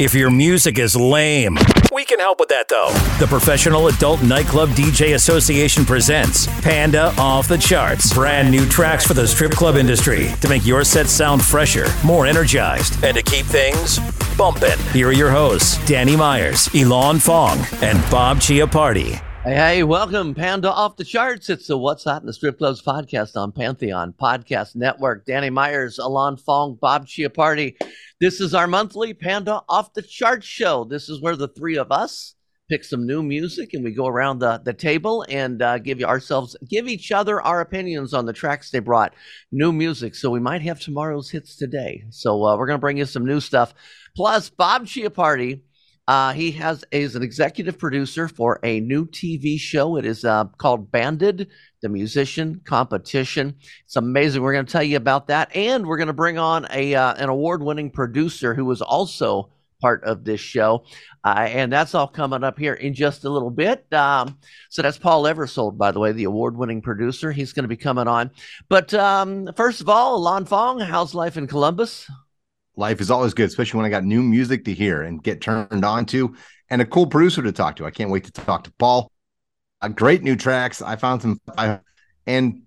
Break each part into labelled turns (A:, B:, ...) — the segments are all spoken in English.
A: If your music is lame, we can help with that though. The Professional Adult Nightclub DJ Association presents Panda Off the Charts. Brand new tracks for the strip club industry to make your set sound fresher, more energized, and to keep things bumping. Here are your hosts, Danny Myers, Alon Fong, and Bob Chiappardi.
B: Hey, hey, welcome, Panda Off the Charts. It's the What's Hot in the Strip Clubs podcast on Pantheon Podcast Network. Danny Myers, Alon Fong, Bob Chiappardi. This is our monthly Panda Off the Charts show. This is where the three of us pick some new music and we go around the, the table and uh, give ourselves, give each other our opinions on the tracks they brought. New music. So we might have tomorrow's hits today. So uh, we're going to bring you some new stuff. Plus, Bob Chiappardi uh, he has is an executive producer for a new TV show. It is uh, called Banded, the musician competition. It's amazing. We're going to tell you about that, and we're going to bring on a uh, an award winning producer who was also part of this show, uh, and that's all coming up here in just a little bit. Um, so that's Paul Ebersold, by the way, the award winning producer. He's going to be coming on. But um, first of all, Alon Fong, how's life in Columbus?
C: life is always good, especially when I got new music to hear and get turned on to, and a cool producer to talk to. I can't wait to talk to Paul. Uh, great new tracks. I found some, I, and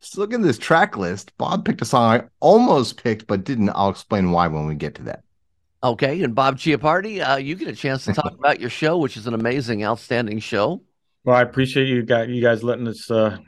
C: just looking at this track list, Bob picked a song I almost picked, but didn't. I'll explain why when we get to that.
B: Okay, and Bob Chiappardi, uh, you get a chance to talk about your show, which is an amazing, outstanding show.
D: Well, I appreciate you guys, you guys letting us uh,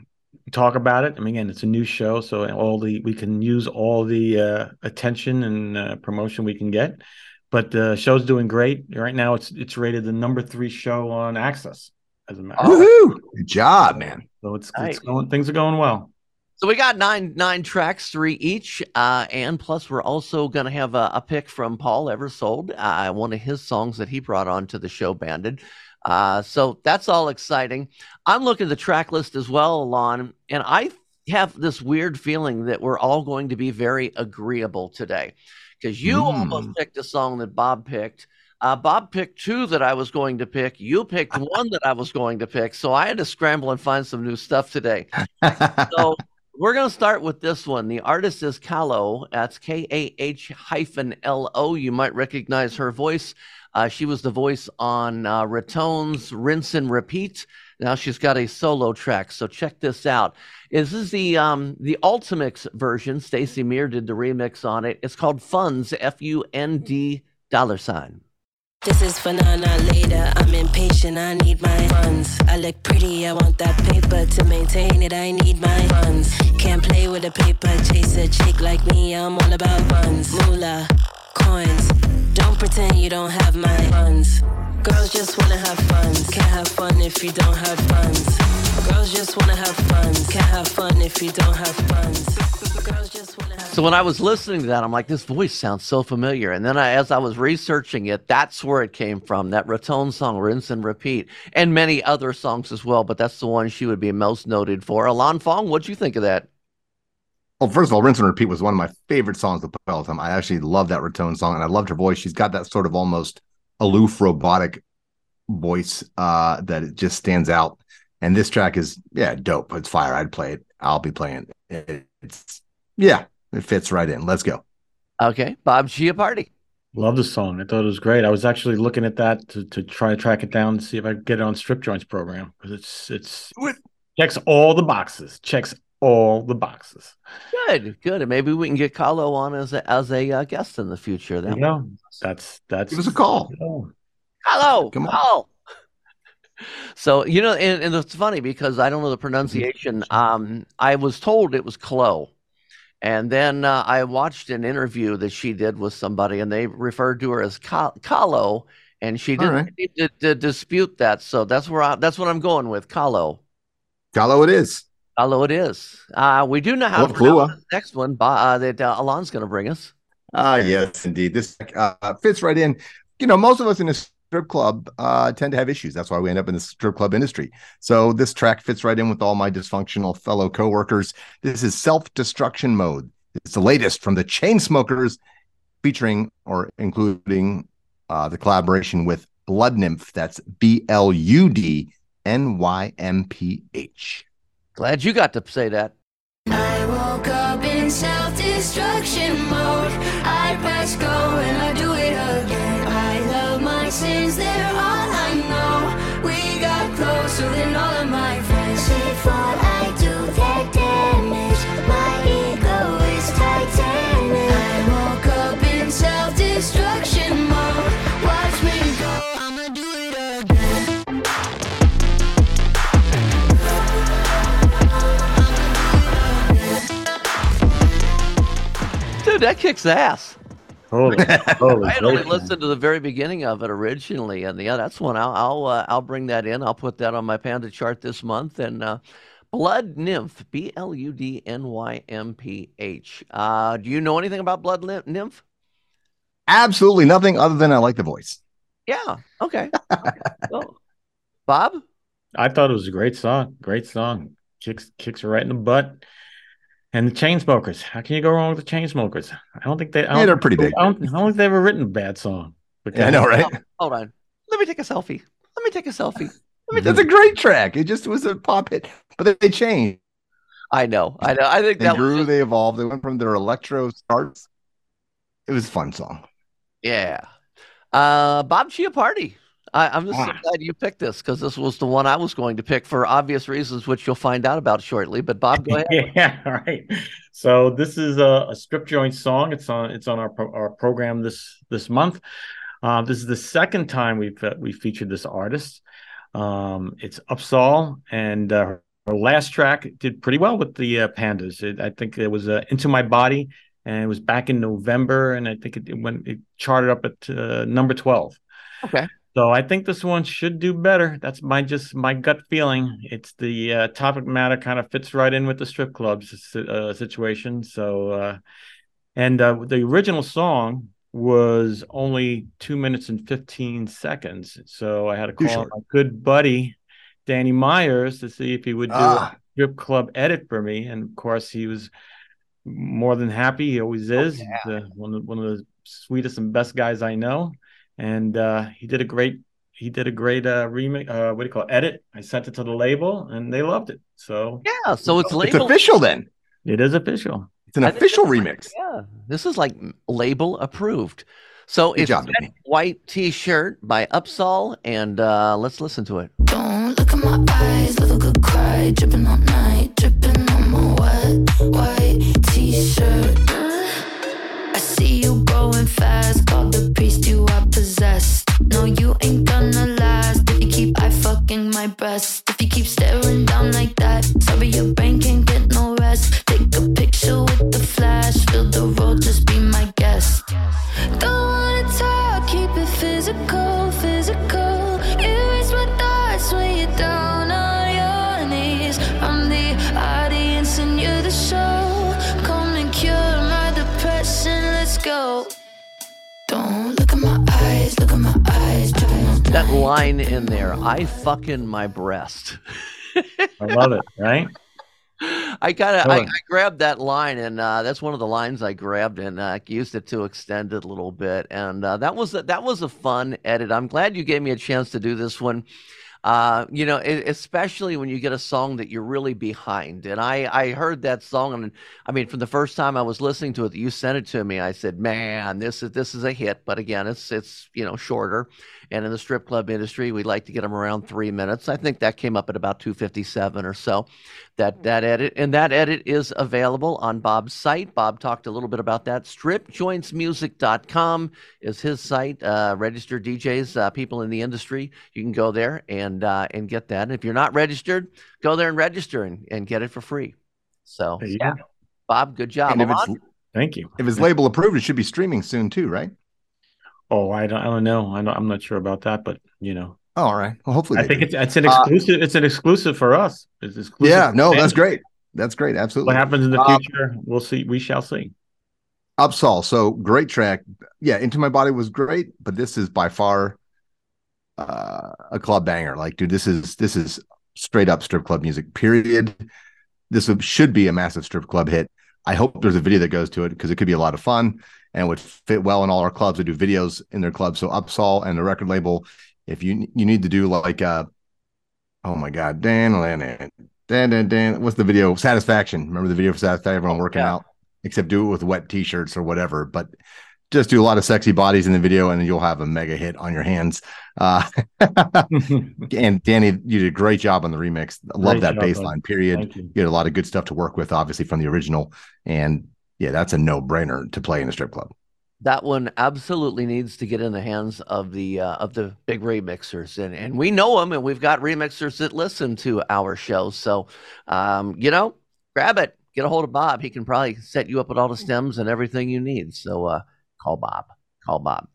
D: talk about it. I mean, again, it's a new show, so all the we can use all the uh, attention and uh, promotion we can get. But the show's doing great right now. It's it's rated the number three show on AXS. As a matter,
C: oh, good job, man.
D: So it's, nice. it's going. Things are going well.
B: So we got nine nine tracks, three each, uh, and plus we're also going to have a, a, pick from Paul Ebersold, uh, one of his songs that he brought on to the show, Banded. Uh, so that's all exciting. I'm looking at the track list as well, Alon, and I have this weird feeling that we're all going to be very agreeable today because you mm. almost picked a song that Bob picked. Uh, Bob picked two that I was going to pick. You picked one that I was going to pick. So I had to scramble and find some new stuff today. so we're going to start with this one. The artist is Kah-Lo. That's K A H hyphen L O. You might recognize her voice. Uh, she was the voice on uh, Riton's Rinse and Repeat. Now she's got a solo track. So check this out. This is the um, the Ultimix version. Stacy Mier did the remix on it. It's called Funds. F U N D dollar sign.
E: This is for Nana later. I'm impatient, I need my funds. I look pretty, I want that paper to maintain it. I need my funds. Can't play with a paper chaser chick like me. I'm all about funds. Moolah, coins. Don't pretend you don't have my funds. Girls just wanna have fun. Can't have fun if you don't have funds. Girls just wanna have fun. Can't have fun if you don't have funds. Have
B: So when I was listening to that, I'm like, this voice sounds so familiar. And then I, as I was researching it, that's where it came from. That Riton song, Rinse and Repeat, and many other songs as well. But that's the one she would be most noted for. Alon Fong, what'd you think of that?
C: Well, first of all, Rinse and Repeat was one of my favorite songs to play all the time. I actually love that Riton song, and I loved her voice. She's got that sort of almost aloof, robotic voice uh, that it just stands out. And this track is, yeah, dope. It's fire. I'd play it. I'll be playing it. It's, yeah, it fits right in. Let's go.
B: Okay. Bob Chiappardi.
D: Love the song. I thought it was great. I was actually looking at that to, to try to track it down and see if I could get it on Strip Joints program because it's it's checks all the boxes. Checks all the boxes.
B: Good, good. And maybe we can get Kah-Lo on as a as a uh, guest in the future.
D: That know, that's that's
C: give us a call.
B: Kah-Lo, come on. Call. So you know, and, and it's funny because I don't know the pronunciation. Um, I was told it was Chloe, and then uh, I watched an interview that she did with somebody, and they referred to her as Kah-Lo, and she didn't right. need to, to, dispute that. So that's where I, that's what I'm going with Kah-Lo.
C: Kah-Lo, it is.
B: Although it is. Uh, we do know how the next one uh, that uh, Alon's going to bring us.
C: Ah, yes, indeed. This uh, fits right in. You know, most of us in this strip club uh, tend to have issues. That's why we end up in the strip club industry. So this track fits right in with all my dysfunctional fellow coworkers. This is Self Destruction Mode. It's the latest from the Chainsmokers, featuring or including uh, the collaboration with bludnymph. That's B L U D N Y M P H.
B: Glad you got to say that.
E: I woke up in self-destruction mode.
B: Dude, that kicks ass.
D: Holy, totally.
B: I had only listened to the very beginning of it originally, and yeah, that's one. I'll I'll, uh, I'll bring that in. I'll put that on my Panda chart this month. And uh, bludnymph, B L U D N Y M P H. Uh, do you know anything about Blood Nym- Nymph?
C: Absolutely nothing other than I like the voice.
B: Yeah. Okay. Okay. Well, Bob.
D: I thought it was a great song. Great song. Kicks kicks her right in the butt. And the Chainsmokers. How can you go wrong with the Chainsmokers? I don't think they. I
C: Yeah,
D: don't
C: they're pretty big.
D: I don't, I don't think they ever written a bad song.
C: Yeah, I know, right?
B: Oh, hold on. Let me take a selfie. Let me take a selfie. Let me
C: That's a great track. It just was a pop hit, but they- they changed.
B: I know. I know. I think
C: They
B: that
C: grew,
B: was just-
C: they evolved. They went from their electro starts. It was a fun song.
B: yeah. Uh, Bob Chiappardi. I, I'm just so
D: Ah.
B: glad you picked this because this was the one I was going to pick for obvious reasons, which you'll find out about shortly. But Bob, go ahead.
D: Yeah, all right. So this is a, a strip joint song. It's on it's on our pro- our program this this month. Uh, this is the second time we've uh, we featured this artist. Um, it's Upsahl, and uh, her last track did pretty well with the uh, Pandas. It, I think it was uh, "Into My Body," and it was back in November, and I think it, it went it charted up at uh, number twelve.
B: Okay.
D: So I think this one should do better. That's my just my gut feeling. It's the uh, topic matter kind of fits right in with the strip clubs uh, situation. So, uh, and uh, the original song was only two minutes and fifteen seconds. So I had to call my good buddy Danny Myers to see if he would do
C: Ah.
D: a strip club edit for me, and of course he was more than happy. He always is.
B: yeah.
D: He's, uh, one of one of the sweetest and best guys I know and uh, he did a great he did a great uh remake uh what do you call it edit i sent it to the label and they loved it so
B: Yeah. So it's
C: It's official then.
D: it is official
C: It's an
B: I
C: official
B: that's-
C: remix.
B: Yeah, this is like label approved. So
C: Good
B: it's
C: job, Wet
B: white T-shirt by Upsahl, and uh, let's listen to it.
E: Don't look at my eyes, love a good cry, dripping all night, dripping on my wet white t-shirt. I see you growing fast, call the priest you are possessed. No, you ain't gonna last if you keep eye fucking my breast. If you keep staring down like that, sorry your brain can't get no
B: That line in there, I fucking my breast.
D: i love it right
B: I gotta, I, I grabbed that line, and uh, that's one of the lines I grabbed and uh, used it to extend it a little bit, and uh, that was a, that was a fun edit. I'm glad you gave me a chance to do this one. Uh, you know, especially when you get a song that you're really behind. And I, I heard that song, and I mean, from the first time I was listening to it, you sent it to me. I said, "Man, this is this is a hit." But again, it's it's you know shorter, and in the strip club industry, we like to get them around three minutes. I think that came up at about 257 or so. That that edit and that edit is available on Bob's site. Bob talked a little bit about that. Stripjointsmusic.com is his site. Uh, registered DJs, uh, people in the industry, you can go there and uh, and get that. And if you're not registered, go there and register and, and get it for free. So yeah. Bob, good job.
C: And if it's
D: thank you
C: if it's label approved, it should be streaming soon too, right?
D: Oh i don't i don't know I i'm not sure about that but you know
C: Oh, all right. Well, hopefully.
D: i think it's it's an
C: Uh,
D: exclusive it's an exclusive for us it's exclusive
C: yeah. No, that's great. That's great. Absolutely.
D: what happens in the
C: Uh,
D: future we'll see we shall see
C: Upsahl. So great track. Yeah, Into My Body was great, but this is by far uh, a club banger. Like, dude, this is this is straight up strip club music. Period. This should be a massive strip club hit. I hope there's a video that goes to it because it could be a lot of fun and would fit well in all our clubs. We do videos in their clubs. So Upsahl and the record label, if you you need to do like uh oh my god, Dan Dan Dan Dan, Dan what's the video? Satisfaction. Remember the video for Satisfaction? Everyone working yeah. out, except do it with wet t-shirts or whatever. But just do a lot of sexy bodies in the video and you'll have a mega hit on your hands. Uh, and Danny, you did a great job on the remix. I love that bass line, period. You. you had a lot of good stuff to work with, obviously, from the original. And yeah, that's a no brainer to play in a strip club.
B: That one absolutely needs to get in the hands of the uh, of the big remixers, and and we know them, and we've got remixers that listen to our show. So, um, you know, grab it, get a hold of Bob. He can probably set you up with all the stems and everything you need. So, uh, call Bob. Call Bob.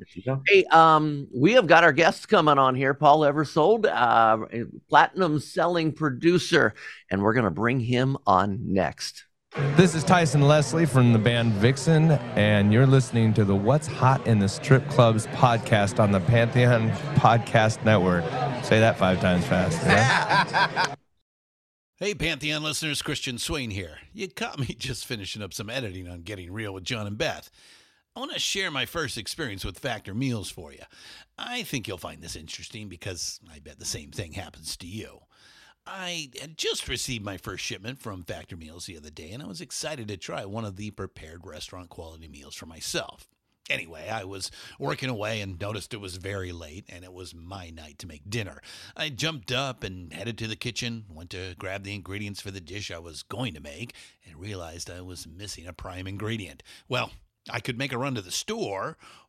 B: Hey, um, we have got our guests coming on here. Paul Ebersold, uh, platinum selling producer, and we're going to bring him on next.
F: This is Tyson Leslie from the band Vixen, and you're listening to the What's Hot in the Strip Clubs podcast on the Pantheon Podcast Network. Say that five times fast. Yeah?
G: hey, Pantheon listeners, Christian Swain here. You caught me just finishing up some editing on Getting Real with John and Beth. I want to share my first experience with Factor Meals for you. I think you'll find this interesting because I bet the same thing happens to you. I had just received my first shipment from Factor Meals the other day, and I was excited to try one of the prepared restaurant quality meals for myself. Anyway, I was working away and noticed it was very late and it was my night to make dinner. I jumped up and headed to the kitchen, went to grab the ingredients for the dish I was going to make, and realized I was missing a prime ingredient. Well, I could make a run to the store,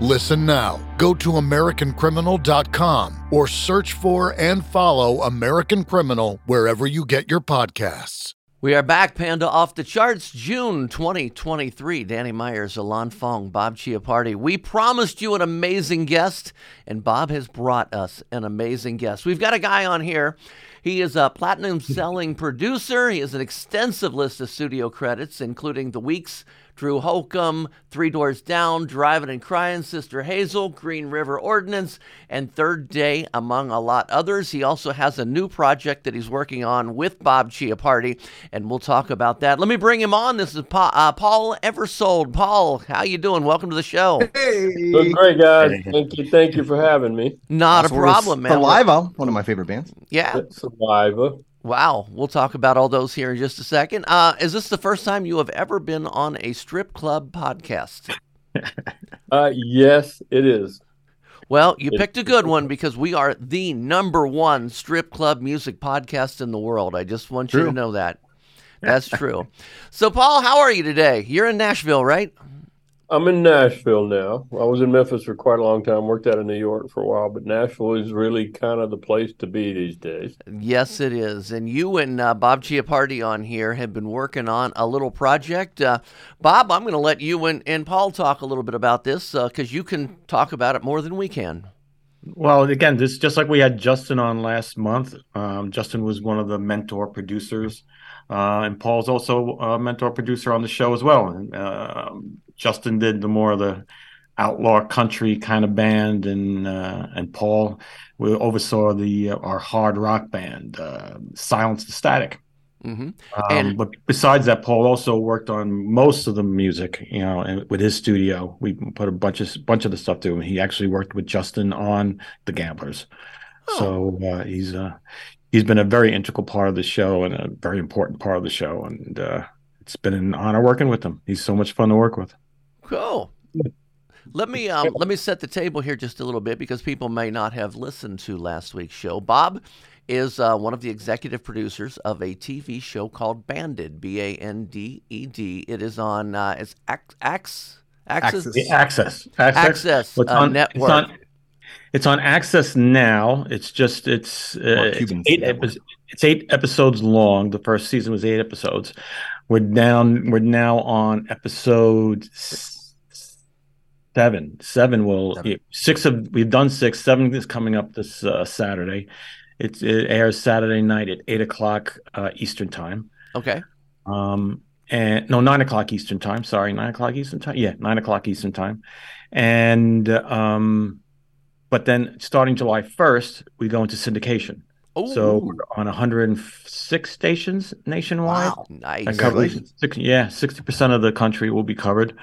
H: Listen now. Go to AmericanCriminal.com or search for and follow American Criminal wherever you get your podcasts.
B: We are back, Panda Off the Charts, June 2023. Danny Myers, Alon Fong, Bob Chiappardi. We promised you an amazing guest, and Bob has brought us an amazing guest. We've got a guy on here. He is a platinum selling producer. He has an extensive list of studio credits, including The Weeks, Drew Holcomb, Three Doors Down, Drivin' n Cryin', Sister Hazel, Green River Ordinance, and Third Day, among a lot others. He also has a new project that he's working on with Bob Chiappardi, and we'll talk about that. Let me bring him on. This is pa- uh, Paul Ebersold. Paul, how you doing? Welcome to the show.
C: Hey,
I: Doing great, guys. Thank you. Thank you for having me.
B: Not
C: Also,
B: a problem, man.
C: Saliva, one of my favorite bands.
B: Yeah.
I: Survivor.
B: Wow. We'll talk about all those here in just a second. Uh, is this the first time you have ever been on a strip club podcast?
I: Uh, yes, it is.
B: Well, you picked a good one because we are the number one strip club music podcast in the world. I just want you to know that. That's true. So, Paul, how are you today? You're in Nashville, right?
I: I'm in Nashville now. I was in Memphis for quite a long time. Worked out of New York for a while, but Nashville is really kind of the place to be these days.
B: Yes, it is. And you and uh, Bob Chiappardi on here have been working on a little project. Uh, Bob, I'm going to let you and, and Paul talk a little bit about this because you can talk about it more than we can.
D: Well, again, this just like we had Justin on last month. Um, Justin was one of the mentor producers, uh, and Paul's also a mentor producer on the show as well. And, um Justin did the more of the outlaw country kind of band, and uh, and Paul we oversaw the uh, our hard rock band, uh, Silence the Static.
B: hmm
D: Um,
B: And-
D: but besides that, Paul also worked on most of the music, you know, and with his studio. We put a bunch of bunch of the stuff to him. He actually worked with Justin on The Gamblers, so uh, he's uh, he's been a very integral part of the show and a very important part of the show. And uh, it's been an honor working with him. He's so much fun to work with.
B: Cool. Let me um, let me set the table here just a little bit because people may not have listened to last week's show. Bob is uh, one of the executive producers of a TV show called Banded, B A N D E D. It is on uh, it's Ax, Ax, Axis,
C: Axis.
D: Access, Access,
B: Access
D: It's
B: uh,
D: on-
B: Network.
D: It's on, it's on AXS now. It's just it's, uh, it's eight
C: network.
D: episodes. It's eight episodes long. The first season was eight episodes. We're down. We're now on episode s- seven. Seven will
C: Seven.
D: six of we've done six. Seven is coming up this uh, Saturday. It's it airs Saturday night at eight o'clock uh, Eastern time.
B: okay.
D: Um, and no, nine o'clock Eastern time. Sorry, nine o'clock Eastern time. Yeah, nine o'clock Eastern time. And um, but then starting July first, we go into syndication.
B: Oh,
D: So we're on 106 stations nationwide.
C: Wow.
B: nice.
D: Six, yeah, 60% of the country will be covered.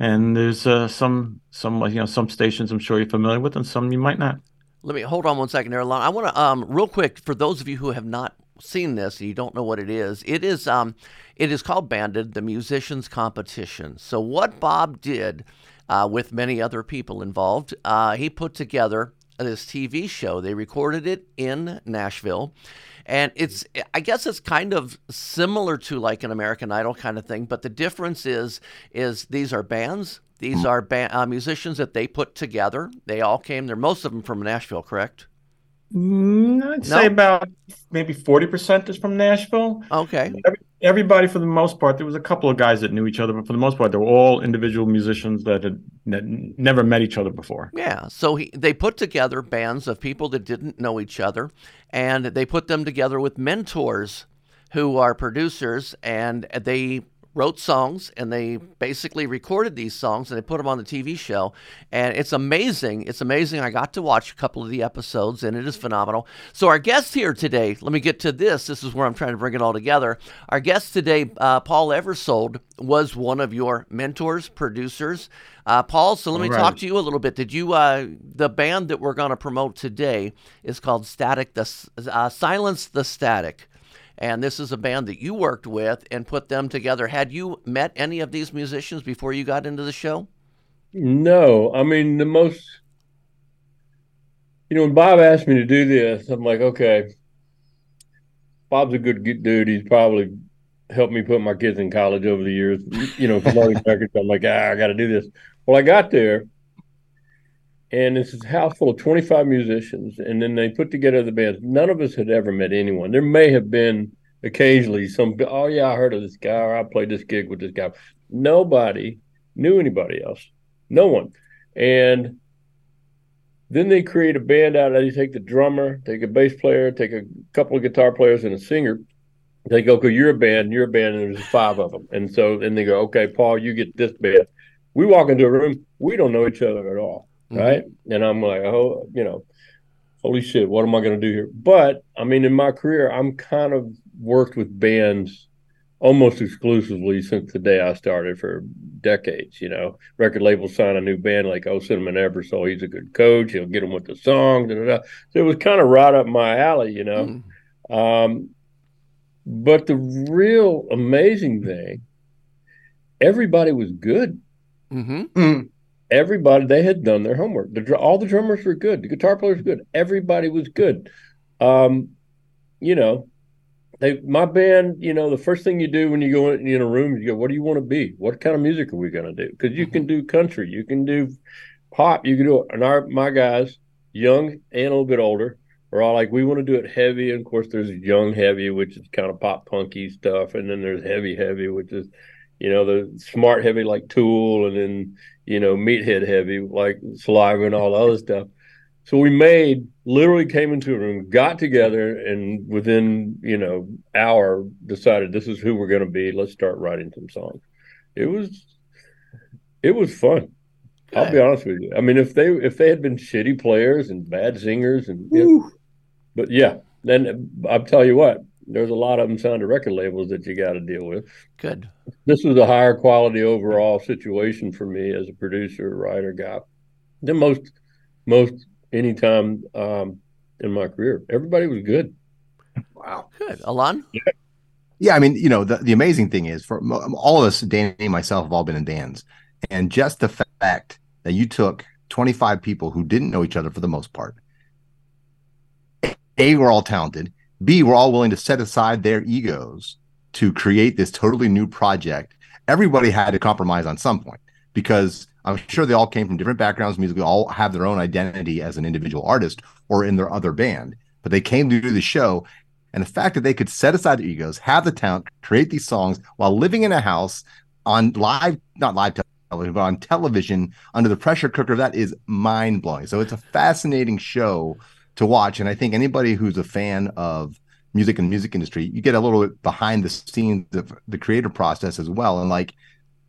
D: And there's uh, some some you know some stations I'm sure you're familiar with, and some you might not.
B: Let me hold on one second there, Alon. I want to um real quick for those of you who have not seen this and you don't know what it is. It is um it is called Banded, the musicians competition. So what Bob did uh, with many other people involved, uh, he put together this TV show. They recorded it in Nashville. And it's, I guess it's kind of similar to like an American Idol kind of thing, but the difference is, is these are bands. These are ba- uh, musicians that they put together. They all came there. Most of them from Nashville, correct?
D: Mm, I'd say about maybe 40% is from Nashville.
B: Okay.
D: Everybody, for the most part, there was a couple of guys that knew each other, but for the most part, they were all individual musicians that had never met each other before.
B: Yeah. So he, they put together bands of people that didn't know each other, and they put them together with mentors who are producers, and they wrote songs and they basically recorded these songs and they put them on the TV show. And it's amazing. It's amazing. I got to watch a couple of the episodes and it is phenomenal. So, our guest here today, let me get to this. This is where I'm trying to bring it all together. Our guest today, uh, Paul Ebersold, was one of your mentors, producers. Uh, Paul, so let me
D: Right.
B: talk to you a little bit. Did you, uh, the band that we're going to promote today is called Static, the uh, Silence the Static. And this is a band that you worked with and put them together. Had you met any of these musicians before you got into the show?
I: No, I mean the most. You know, when Bob asked me to do this, I'm like, okay. Bob's a good dude. He's probably helped me put my kids in college over the years. You know, promoting records. I'm like, ah, I got to do this. Well, I got there, and it's a house full of 25 musicians, and then they put together the bands. None of us had ever met anyone. There may have been occasionally some, oh yeah, I heard of this guy, or I played this gig with this guy. Nobody knew anybody else. No one. And then they create a band out of it. They take the drummer, take a bass player, take a couple of guitar players, and a singer. They go, okay, you're a band, you're a band, and there's five of them. And so then they go, okay, Paul, you get this band. We walk into a room, we don't know each other at all, right? And I'm like, oh, you know, holy shit, what am I going to do here? But I mean, in my career, I'm kind of worked with bands almost exclusively since the day I started for decades. You know, record labels sign a new band like Oh Cinnamon Ebersold. He's a good coach. He'll get them with the song. Da, da, da. So it was kind of right up my alley. You know. Um, but the real amazing thing, everybody was good.
B: Mm-hmm.
I: Everybody they had done their homework. The, all the drummers were good. The guitar players were good. Everybody was good. Um, you know, they my band. You know, the first thing you do when you go in, in a room, you go, "What do you want to be? What kind of music are we going to do?" Because you can do country, you can do pop, you can do. And our my guys, young and a little bit older, are all like, "We want to do it heavy." And of course, there's young heavy, which is kind of pop punky stuff, and then there's heavy heavy, which is you know the smart heavy like Tool, and then you know meathead heavy like Saliva and all the other stuff. So we made literally came into a room, got together, and within you know hour decided this is who we're going to be. Let's start writing some songs. It was it was fun. I'll be honest with you. I mean, if they if they had been shitty players and bad singers and but yeah, then I'll tell you what, there's a lot of them signed to record labels that you got to deal with.
B: Good.
I: This was a higher quality overall situation for me as a producer, writer, guy than most most any time um, in my career. Everybody was good.
C: Wow.
B: Good. Alon?
C: Yeah, yeah. I mean, you know, the, the amazing thing is for all of us, Danny and myself have all been in bands. And just the fact that you took 25 people who didn't know each other for the most part, A, were all talented, B, we're all willing to set aside their egos to create this totally new project. Everybody had to compromise on some point because I'm sure they all came from different backgrounds musically, all have their own identity as an individual artist or in their other band. But they came to do the show and the fact that they could set aside their egos, have the talent, create these songs while living in a house on live, not live television, but on television under the pressure cooker, that is mind blowing. So it's a fascinating show to watch. And I think anybody who's a fan of music and music industry, you get a little bit behind the scenes of the creative process as well. And like,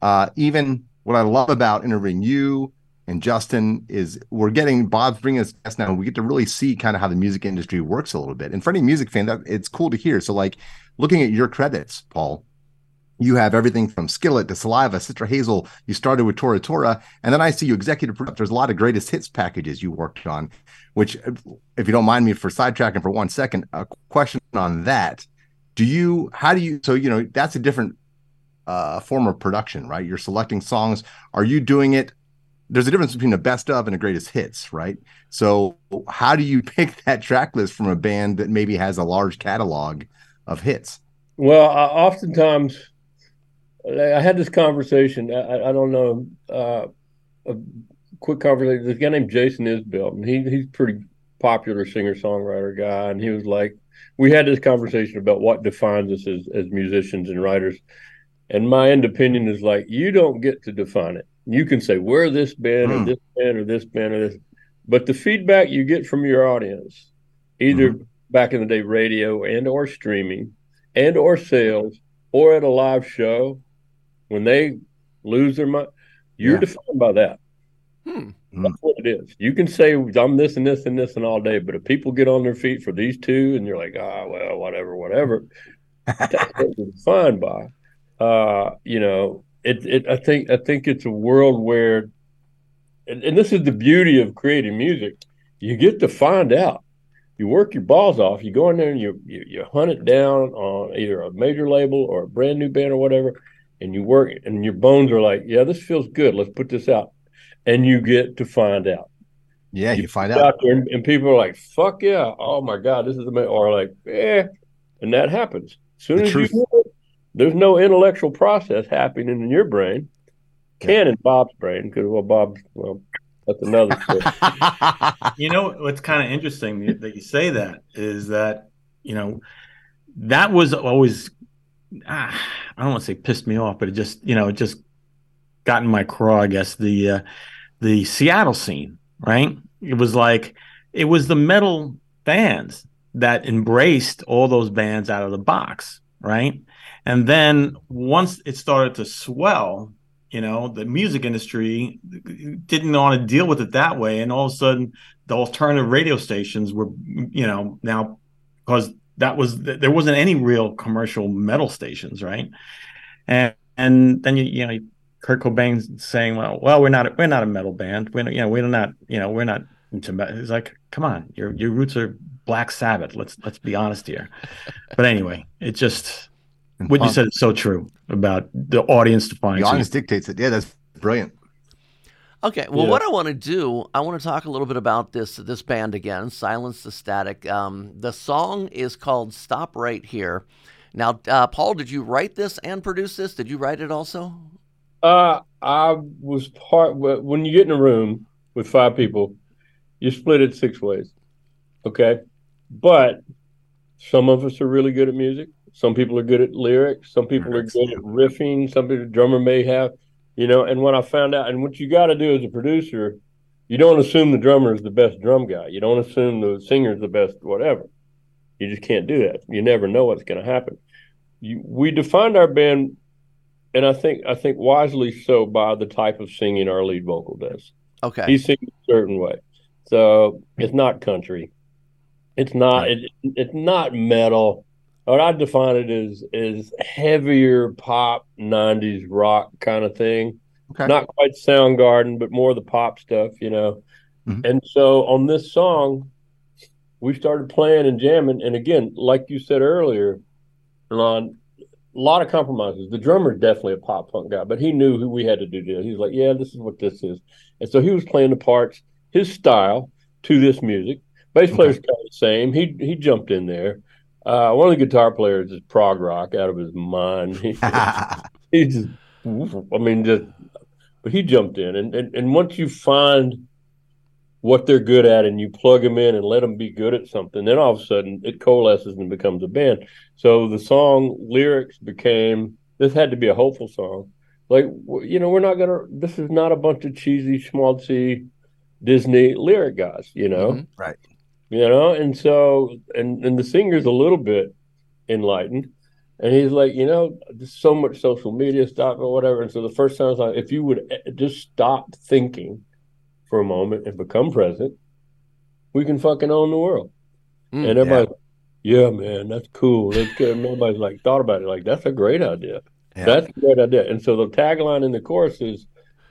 C: uh, even what I love about interviewing you and Justin is we're getting Bob's bringing us guests now. And we get to really see kind of how the music industry works a little bit. And for any music fan, that it's cool to hear. So, like looking at your credits, Paul, you have everything from Skillet to Saliva, Sister Hazel. You started with Tora Tora, and then I see you executive producer. There's a lot of greatest hits packages you worked on. Which, if you don't mind me for sidetracking for one second, a question on that: Do you? How do you? So you know that's a different uh, form of production, right? You're selecting songs. Are you doing it? There's a difference between a best of and a greatest hits, right? So, how do you pick that track list from a band that maybe has a large catalog of hits?
I: Well, I, oftentimes I had this conversation. I, I don't know uh, a quick conversation. This guy named Jason Isbell, and he he's pretty popular singer songwriter guy, and he was like, we had this conversation about what defines us as as musicians and writers. And my end opinion is like, you don't get to define it. You can say we're this band or
C: Mm.
I: this band or this band or this, but the feedback you get from your audience, either back in the day radio and or streaming and or sales or at a live show when they lose their mind, you're
C: Yeah.
I: defined by that.
B: Hmm.
I: That's what it is. You can say I'm this and this and this and all day, but if people get on their feet for these two, and you're like, ah, well, whatever, whatever, that's what you're defined by. Uh, you know, it, it. I think, I think it's a world where, and, and this is the beauty of creating music. You get to find out. You work your balls off. You go in there and you, you you hunt it down on either a major label or a brand new band or whatever, and you work, and your bones are like, yeah, this feels good. Let's put this out, and you get to find out
C: Yeah, you find
I: out
C: out.
I: there and, and people are like, "Fuck yeah! Oh my god, this is amazing!" Or like, "Eh," and that happens. As soon
C: The
I: as
C: truth.
I: you do it, there's no intellectual process happening in your brain. Can in Bob's brain because well, Bob, well, that's another story.
D: You know what's kind of interesting that you say that is that you know that was always ah, I don't want to say pissed me off, but it just you know it just got in my craw. I guess the uh, the Seattle scene, right? It was like it was the metal bands that embraced all those bands out of the box, right? And then once it started to swell, you know, the music industry didn't want to deal with it that way, and all of a sudden the alternative radio stations were, you know, now because that was there wasn't any real commercial metal stations, right? And and then you you know Kurt Cobain saying, well, well, we're not we're not a metal band, we're not, you know we're not you know we're not into metal. It's like, come on, your your roots are Black Sabbath. Let's let's be honest here. But anyway, it just what you said is so true about the audience defines
C: The audience dictates it. Yeah, that's brilliant.
B: Okay, well,
I: Yeah.
B: what I want to do, I want to talk a little bit about this this band again, Silence the Static. Um, the song is called "Stop Right Here." Now, uh, Paul, did you write this and produce this? Did you write it also?
I: Uh, I was part when you get in a room with five people, you split it six ways. Okay. But some of us are really good at music. Some people are good at lyrics. Some people are good at riffing. Some people, drummer may have, you know. And when I found out, and what you got to do as a producer, you don't assume the drummer is the best drum guy. You don't assume the singer is the best whatever. You just can't do that. You never know what's going to happen. You, we defined our band and I think I think wisely so by the type of singing our lead vocal does.
B: Okay.
I: He sings a certain way, so it's not country. It's not. It, it's not metal. What I define it as is heavier pop '90s rock kind of thing.
C: Okay.
I: Not quite Soundgarden, but more the pop stuff, you know.
C: Mhm.
I: And so on this song, we started playing and jamming. And again, like you said earlier, Lon, a lot of compromises. The drummer's definitely a pop punk guy, but he knew who we had to do this. He's like, yeah, this is what this is. And so he was playing the parts, his style to this music. Bass player's kind of the same. He he jumped in there. Uh, one of the guitar players is prog rock out of his mind. He, he just, I mean, just, but he jumped in, and, and and once you find what they're good at, and you plug them in and let them be good at something, then all of a sudden it coalesces and becomes a band. So the song lyrics became this had to be a hopeful song. Like you know, we're not gonna. This is not a bunch of cheesy schmaltzy Disney lyric guys. You know,
B: Mhm.
C: Right.
I: You know and so and and the singer's a little bit enlightened and he's like you know there's so much social media stuff or whatever and so the first time I was like if you would eh, just stop thinking for a moment and become present we can fucking own the world.
B: Mm,
I: and everybody's like, yeah. man that's cool. That's good. And everybody's like thought about it like that's a great idea.
C: Yeah.
I: that's a great idea. And so the tagline in the course is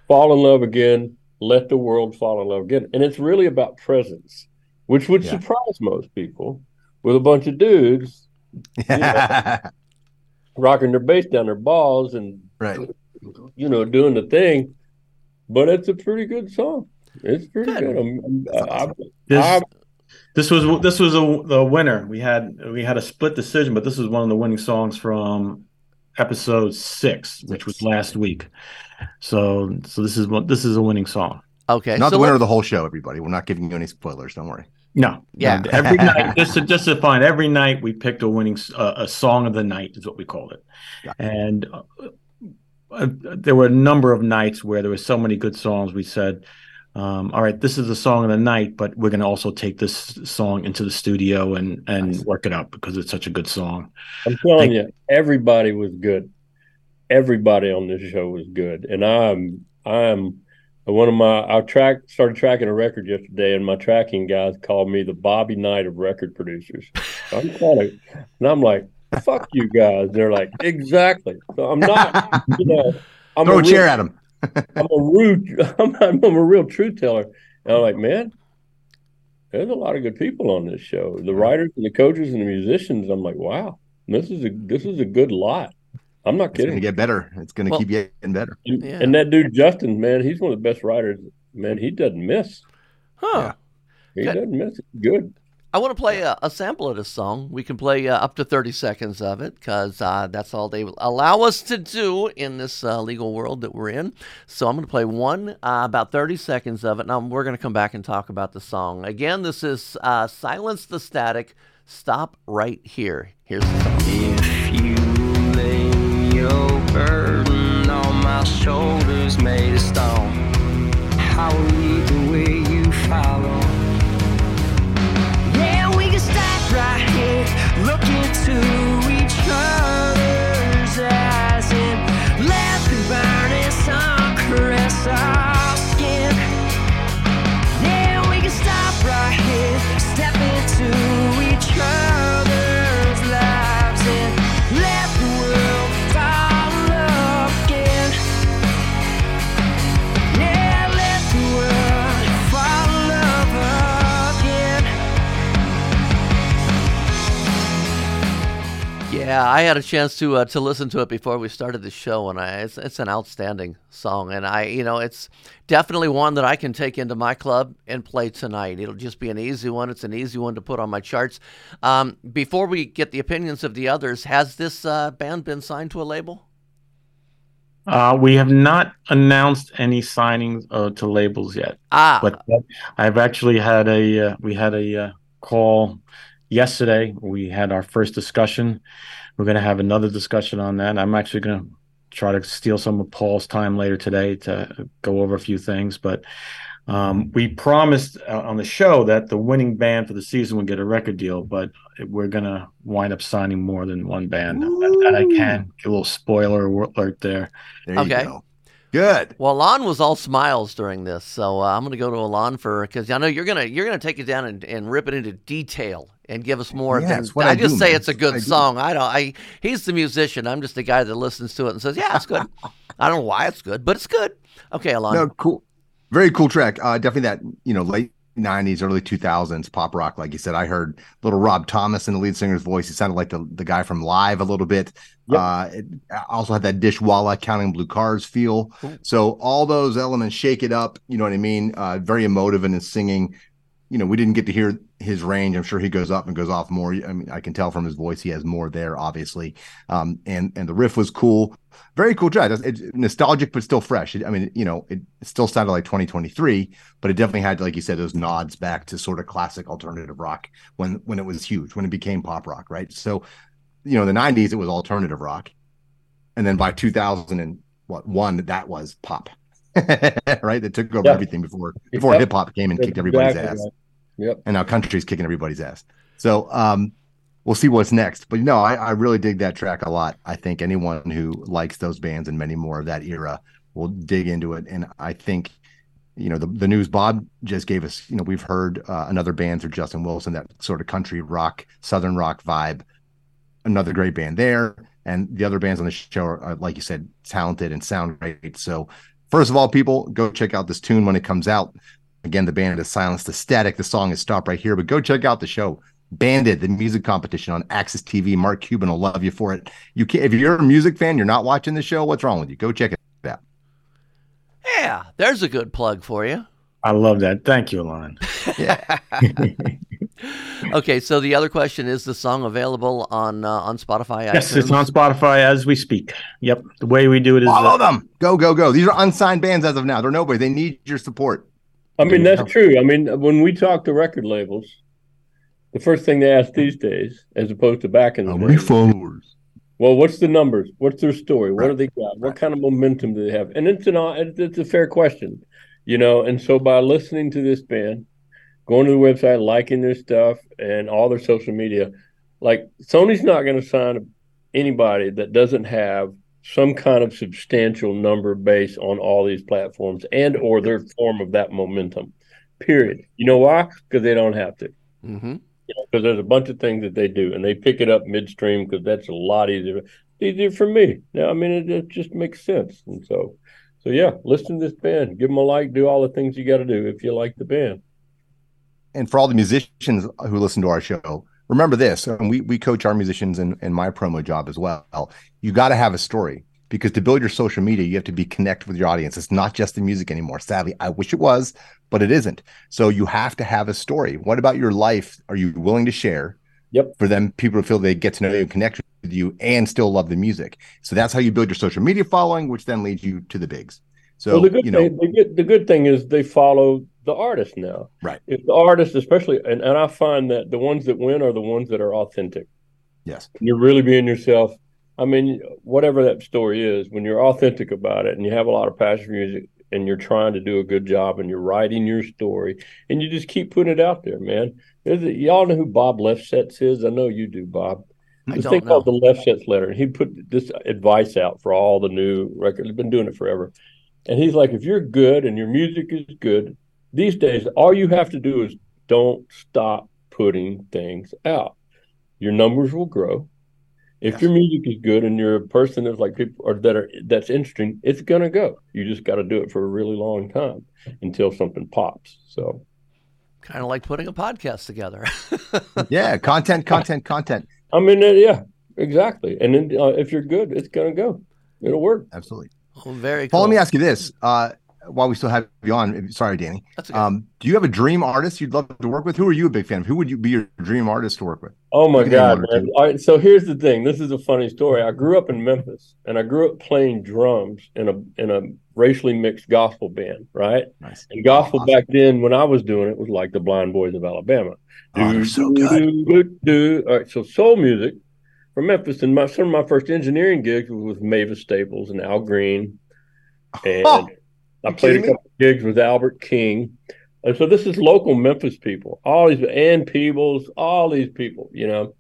I: fall in love again. Let the world fall in love again. And it's really about presence which would
C: Yeah.
I: surprise most people with a bunch of dudes rocking their bass down their balls and
C: right.
I: you know doing the thing but it's a pretty good song it's pretty
B: Good.
I: good, I'm- I'm-
D: This,
I: I'm-
D: this was this was a, the winner. We had we had a split decision, but this was one of the winning songs from episode six, which was last week. So so this is what this is a winning song.
B: Okay.
C: Not
B: so
C: the winner of the whole show, everybody. We're not giving you any spoilers. Don't worry.
D: No,
B: Yeah.
D: no, every night just to just to find every night we picked a winning uh, a song of the night is what we called it,
C: Yeah.
D: and uh, uh, there were a number of nights where there were so many good songs. We said, um, "All right, this is the song of the night, but we're going to also take this song into the studio and and
C: Nice.
D: work it out because it's such a good song."
I: I'm telling you everybody was good everybody on this show was good, and I'm I'm one of my I track started tracking a record yesterday, and my tracking guys called me the Bobby Knight of record producers. So I'm kind of, and I'm like, fuck you guys. They're like, exactly. So I'm not, you know, I'm
C: Throw a,
I: real-
C: chair at him.
I: I'm a rude, I'm, I'm a real truth teller. And I'm like, man, there's a lot of good people on this show. The writers and the coaches and the musicians. I'm like, wow, this is a this is a good lot. I'm not kidding.
C: It's going to get better. It's going to
B: Well-
C: keep getting better.
I: And,
B: Yeah.
I: and that dude Justin, man, he's one of the best writers. Man, he doesn't miss.
B: Huh.
I: He
B: Good.
I: doesn't miss. Good.
B: I want to play a, a sample of this song. We can play uh, up to 30 seconds of it because uh, that's all they allow us to do in this uh, legal world that we're in. So I'm going to play one, uh, about 30 seconds of it, and we're going to come back and talk about the song. Again, this is uh, Silence the Static. Stop right here. Here's the song.
J: If you lay your burden on my shoulders made of stone, I will lead the way you follow. Yeah, we can stop right here, look into
B: Yeah, I had a chance to uh, to listen to it before we started the show, and I, it's it's an outstanding song, and I you know it's definitely one that I can take into my club and play tonight. It'll just be an easy one. It's an easy one to put on my charts. Um, before we get the opinions of the others, has this uh, band been signed to a label?
D: Uh, we have not announced any signings uh, to labels yet,
B: Ah,
D: but I've actually had a uh, we had a uh, call yesterday. We had our first discussion. We're going to have another discussion on that. I'm actually going to try to steal some of Paul's time later today to go over a few things, but um, we promised uh, on the show that the winning band for the season would get a record deal, but we're going to wind up signing more than one band. That, that I can. A little spoiler alert there.
C: There you
B: Okay.
C: go. Good.
B: well, Alon was all smiles during this, so uh, I'm going to go to Alon for because I know you're gonna you're gonna take it down and, and rip it into detail and give us more.
C: Yeah,
B: than,
C: what
B: I,
C: I
B: just
C: do,
B: say
C: man.
B: it's a good
C: I do.
B: song. I don't. I he's the musician. I'm just the guy that listens to it and says, yeah, it's good. I don't know why it's good, but it's good. Okay, Alon.
C: No, cool. Very cool track. Uh, definitely that, you know, late 90s, early 2000s pop rock. Like you said, I heard little Rob Thomas in the lead singer's voice. He sounded like the, the guy from Live a little bit.
D: Yep.
C: Uh, it also had that Dishwalla counting blue cars feel. So all those elements shake it up. You know what I mean? Uh, very emotive in his singing. You know, we didn't get to hear his range. I'm sure he goes up and goes off more. I mean, I can tell from his voice he has more there, obviously. Um, and and the riff was cool. Very cool track. It's, nostalgic, but still fresh. I mean, you know, it, still sounded like 2023, but it definitely had, like you said, those nods back to sort of classic alternative rock when when it was huge, when it became pop rock, right? So, you know, in the 90s it was alternative rock, and then by 2000 and what one that was pop, right? That took over
I: Yeah.
C: everything before before
I: Yep.
C: hip hop came and
I: That's
C: kicked everybody's
I: exactly
C: ass
I: right. Yep.
C: and now country's kicking everybody's ass. So um we'll see what's next. But no, I, I really dig that track a lot. I think anyone who likes those bands and many more of that era will dig into it. And I think, you know, the, the news Bob just gave us, you know, we've heard uh, another band through Justin Wilson, that sort of country rock, southern rock vibe. Another great band there. And the other bands on the show are, are, like you said, talented and sound great. So first of all, people go check out this tune when it comes out. Again, the band is Silence the Static. The song is Stop Right Here, but go check out the show. Banded, the music competition on AXS TV. Mark Cuban will love you for it. You can if you're a music fan, you're not watching the show. What's wrong with you? Go check it out.
B: Yeah, there's a good plug for you.
D: I love that. Thank you, Alon.
B: Okay, so the other question is the song available on uh, on Spotify?
D: Yes,
B: iTunes?
D: it's on Spotify as we speak. Yep. The way we do it is
C: Follow
D: uh,
C: them. Go, go, go. These are unsigned bands as of now. They're nobody. They need your support.
I: I mean,
D: There you
I: that's true. I mean, when we talk to record labels, the first thing they ask these days, as opposed to back in the
C: How many
I: day,
C: followers?
I: well, what's the numbers? What's their story? What
C: Right.
I: do they got? What kind of momentum do they have? And it's an it's a fair question, you know. And so by listening to this band, going to the website, liking their stuff, and all their social media, like Sony's not going to sign anybody that doesn't have some kind of substantial number base on all these platforms and or their form of that momentum. Period. You know why? Because they don't have to.
B: Mm-hmm.
I: You know, because there's a bunch of things that they do, and they pick it up midstream because that's a lot easier. Easier for me. now I mean, it, it just makes sense, and so, so yeah, listen to this band, give them a like, do all the things you got to do if you like the band.
C: and for all the musicians who listen to our show, remember this, and we we coach our musicians in, in my promo job as well. You got to have a story because to build your social media, you have to be connected with your audience. It's not just the music anymore. Sadly, I wish it was, but it isn't. So you have to have a story. What about your life are you willing to share?
I: Yep.
C: For them, people to feel they get to know you and connect with you and still love the music. So that's how you build your social media following, which then leads you to the bigs. So
I: well, the good
C: you know,
I: thing, the good, the good thing is they follow the artist now.
C: Right.
I: If the artist, especially, and, and I find that the ones that win are the ones that are authentic.
C: yes.
I: You're really being yourself. I mean, whatever that story is, when you're authentic about it and you have a lot of passion for music and you're trying to do a good job and you're writing your story and you just keep putting it out there, man. There's a, y'all know who Bob Lefsetz is? I know you do, Bob.
B: I
I: This thing called
B: know.
I: the Lefsetz letter. And he put this advice out for all the new records. He's been doing it forever. And he's like, if you're good and your music is good, these days, all you have to do is don't stop putting things out. Your numbers will grow. If
C: Yes.
I: your music is good and you're a person that's like people or that are that's interesting, it's gonna go. You just got to do it for a really long time until something pops. So
B: Kind of like putting a podcast together.
C: Yeah. Content, content, content.
I: I mean, uh, yeah, exactly. And then uh, if you're good, it's gonna go. It'll work.
C: Absolutely.
B: oh, very
C: Paul,
B: cool.
C: let me ask you this. Uh, while we still have you on, sorry, Danny.
B: That's okay.
C: Um, do you have a dream artist you'd love to work with? Who are you a big fan of? Who would you be your dream artist to work with?
I: Oh my
C: You can name
I: God, man.
C: two.
I: All right, so here's the thing. This is a funny story. I grew up in Memphis and I grew up playing drums in a in a racially mixed gospel band, right?
C: Nice.
I: And gospel
C: Awesome.
I: back then when I was doing it was like the Blind Boys of Alabama.
C: Oh, they're so good.
I: do, do, do. All right, so soul music from Memphis and my some of my first engineering gigs was with Mavis Staples and Al Green. And
C: Oh,
I: I played a couple gigs with Albert King. And so this is local Memphis people, all these Ann Peebles, all these people, you know.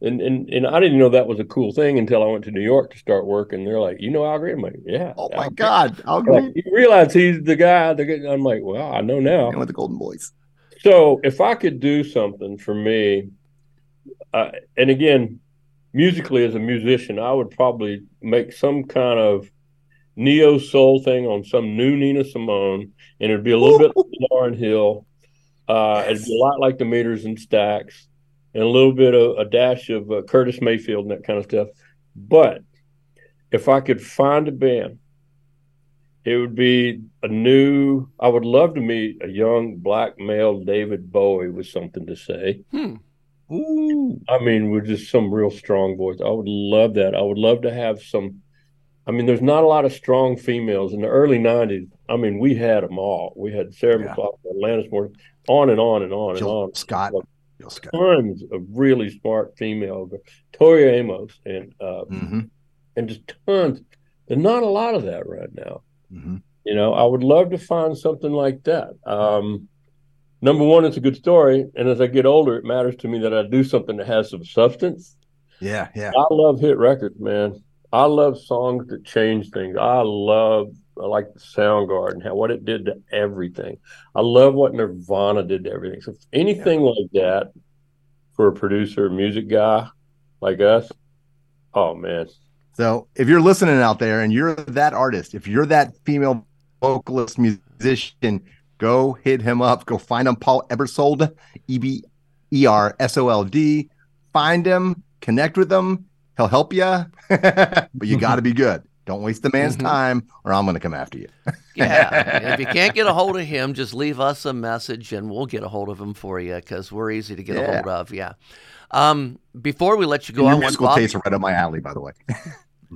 I: And, and and I didn't know that was a cool thing until I went to New York to start work, and they're like, "You know Al Green?" I'm like, "Yeah."
C: Oh
I: Al
C: my
I: Green."
C: God.
I: They're
C: go
I: Like, you realize he's the guy. Getting, I'm like, "Well, I know now."
C: And with the Golden Boys.
I: So if I could do something for me, uh, and again, musically as a musician, I would probably make some kind of neo soul thing on some new Nina Simone, and it'd be a little bit like Lauryn Hill. Uh, It'd be a lot like the meters and Stax, and a little bit of a dash of uh, Curtis Mayfield and that kind of stuff. But if I could find a band, it would be a new. I would love to meet a young black male David Bowie with something to say.
B: Hmm.
C: Ooh.
I: I mean, with just some real strong voice. I would love that. I would love to have some. I mean, there's not a lot of strong females in the early '90s. I mean, we had them all. We had Sarah
C: Yeah.
I: McLachlan, Alanis Morris, on and on and on and on.
C: Scott. Jill Scott.
I: Tons of really smart female, Tori Amos, and uh,
C: hmm
I: and just tons. There's not a lot of that right now.
C: hmm
I: You know, I would love to find something like that. Um, number one, it's a good story, and as I get older, it matters to me that I do something that has some substance.
C: Yeah. Yeah.
I: I love hit records, man. I love songs that change things. I love, I like the Soundgarden, how what it did to everything. I love what Nirvana did to everything. So anything like that for a producer, music guy like us, oh man,
C: So if you're listening out there and you're that artist, if you're that female vocalist musician, go hit him up. Go find him, Paul Ebersold, E B E R S O L D. Find him, connect with him. He'll help you, but you got to be good. Don't waste the man's
B: Mhm.
C: time, or I'm going to come after you.
B: Yeah. if you can't get a hold of him, just leave us a message and we'll get a hold of him for you because we're easy to get a hold of. Yeah. Um, before we let you go,
C: Your
B: I want
C: musical
B: Bob.
C: tastes are right up my alley, by the way.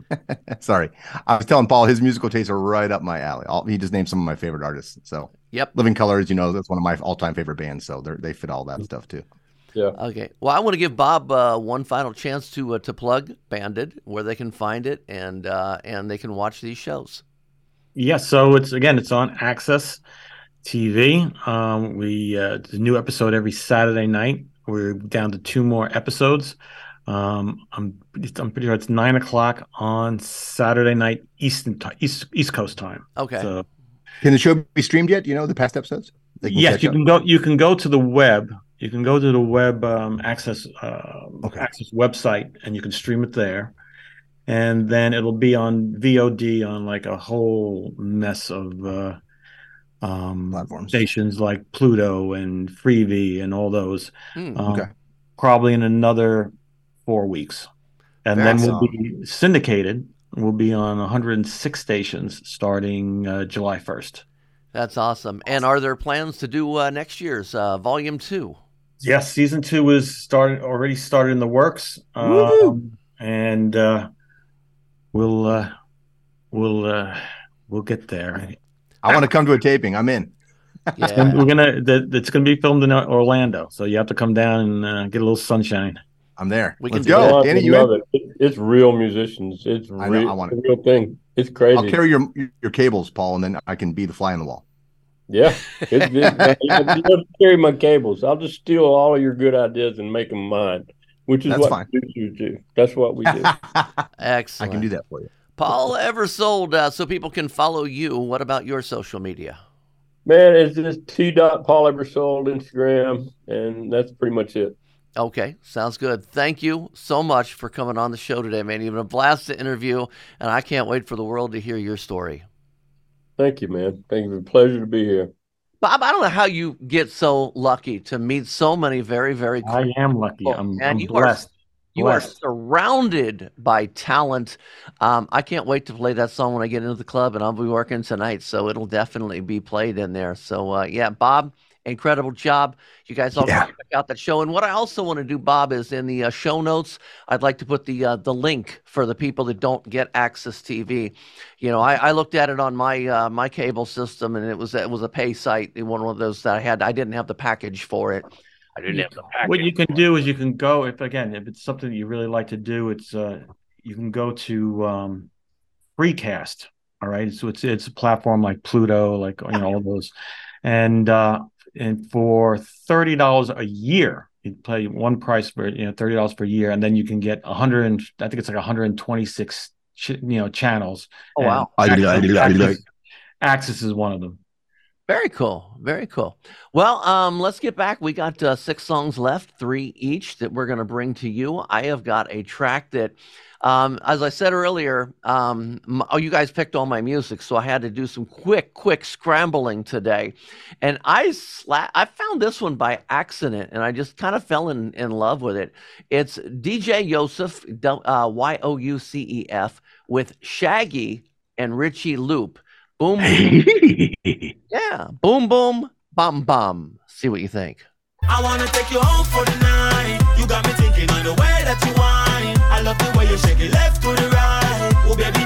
C: Sorry, I was telling Paul his musical tastes are right up my alley. All, he just named some of my favorite artists. So
B: Yep.
C: Living Colors, you know, that's one of my all-time favorite bands. So they they fit all that stuff too.
B: Okay. Well, I want to give Bob uh, one final chance to uh, to plug Banded, where they can find it and uh, and they can watch these shows.
D: Yeah, so it's again, it's on AXS TV. Um, we uh, the new episode every Saturday night. We're down to two more episodes. Um, I'm I'm pretty sure it's nine o'clock on Saturday night Eastern ti- East East Coast time.
B: Okay.
D: So
C: Can the show be streamed yet? You know the past episodes.
D: Yes, you
C: up?
D: can go. You can go to the web. You can go to the web um, AXS uh,
C: Okay.
D: AXS website, and you can stream it there. And then it'll be on VOD on like a whole mess of uh, um,
C: Platforms.
D: stations like Pluto and Freevee and all those.
B: Hmm.
D: Um,
C: Okay.
D: Probably in another four weeks, and
B: Very
D: then we'll be syndicated. We'll be on 106 stations starting uh, July 1st.
B: That's awesome. And are there plans to do uh, next year's uh, volume two?
D: Yes, season two is started already started in the works, um, and uh, we'll uh, we'll uh, we'll get there.
C: I want to come to a taping. I'm in.
B: Yeah.
D: And we're gonna that it's gonna be filmed in Orlando, so you have to come down and uh, get a little sunshine.
C: I'm there.
B: We can
C: Let's
B: do
C: go,
I: Yeah,
C: Danny. You
I: love
C: in?
I: it. It- It's real musicians. It's
C: I know,
I: real,
C: I want
I: it's a real thing. It's crazy.
C: I'll carry your your cables, Paul, and then I can be the fly on the wall.
I: Yeah, it's, it's, you don't carry my cables. I'll just steal all of your good ideas and make them mine, which is
C: That's
I: what
C: fine.
I: producers do. That's what we do.
B: Excellent.
C: I can do that for you.
B: Paul Ebersold, uh, so people can follow you. What about your social media?
I: Man, it's just T. Dot Paul Ebersold Instagram, and that's pretty much it.
B: Okay, sounds good. Thank you so much for coming on the show today, man. You've been a blast to interview, and I can't wait for the world to hear your story.
I: Thank you, man. Thank you. Pleasure to be here.
B: Bob, I don't know how you get so lucky to meet so many very, very cool
D: I am lucky.
B: people,
D: I'm,
B: man.
D: I'm
B: you
D: blessed.
B: are you are surrounded by talent. Um, I can't wait to play that song when I get into the club, and I'll be working tonight, so it'll definitely be played in there. So, uh, yeah, Bob, incredible job. You guys all
C: Yeah.
B: check out that show. And what I also want to do, Bob, is in the uh, show notes, I'd like to put the uh, the link for the people that don't get AXS TV. You know, I, I looked at it on my uh, my cable system, and it was it was a pay site, one of those that I had. I didn't have the package for it. I didn't have the package.
D: What you can do is you can go if again if it's something that you really like to do, it's uh you can go to um Freecast. All right, so it's it's a platform like Pluto, like you know all of those, and uh and for thirty dollars a year, you pay one price for you know thirty dollars per year, and then you can get hundred and I think it's like one hundred and twenty six ch- you know channels.
B: Oh, wow.
D: And
C: I do, I do, I do.
D: AXS, AXS is one of them.
B: Very cool. Very cool. Well, um, let's get back. We got uh, six songs left, three each that we're going to bring to you. I have got a track that, um, as I said earlier, um, oh, you guys picked all my music, so I had to do some quick, quick scrambling today, and I sla- I found this one by accident, and I just kind of fell in in love with it. It's DJ Youcef, uh, Y O U C E F, with Shaggy and Richie Loop. Boom. Yeah. Boom, boom, bum, bum. See what you think.
J: I wanna take you home for the night. You got me thinking on the way that you whine. I love the way you shake it left to the right. Oh baby,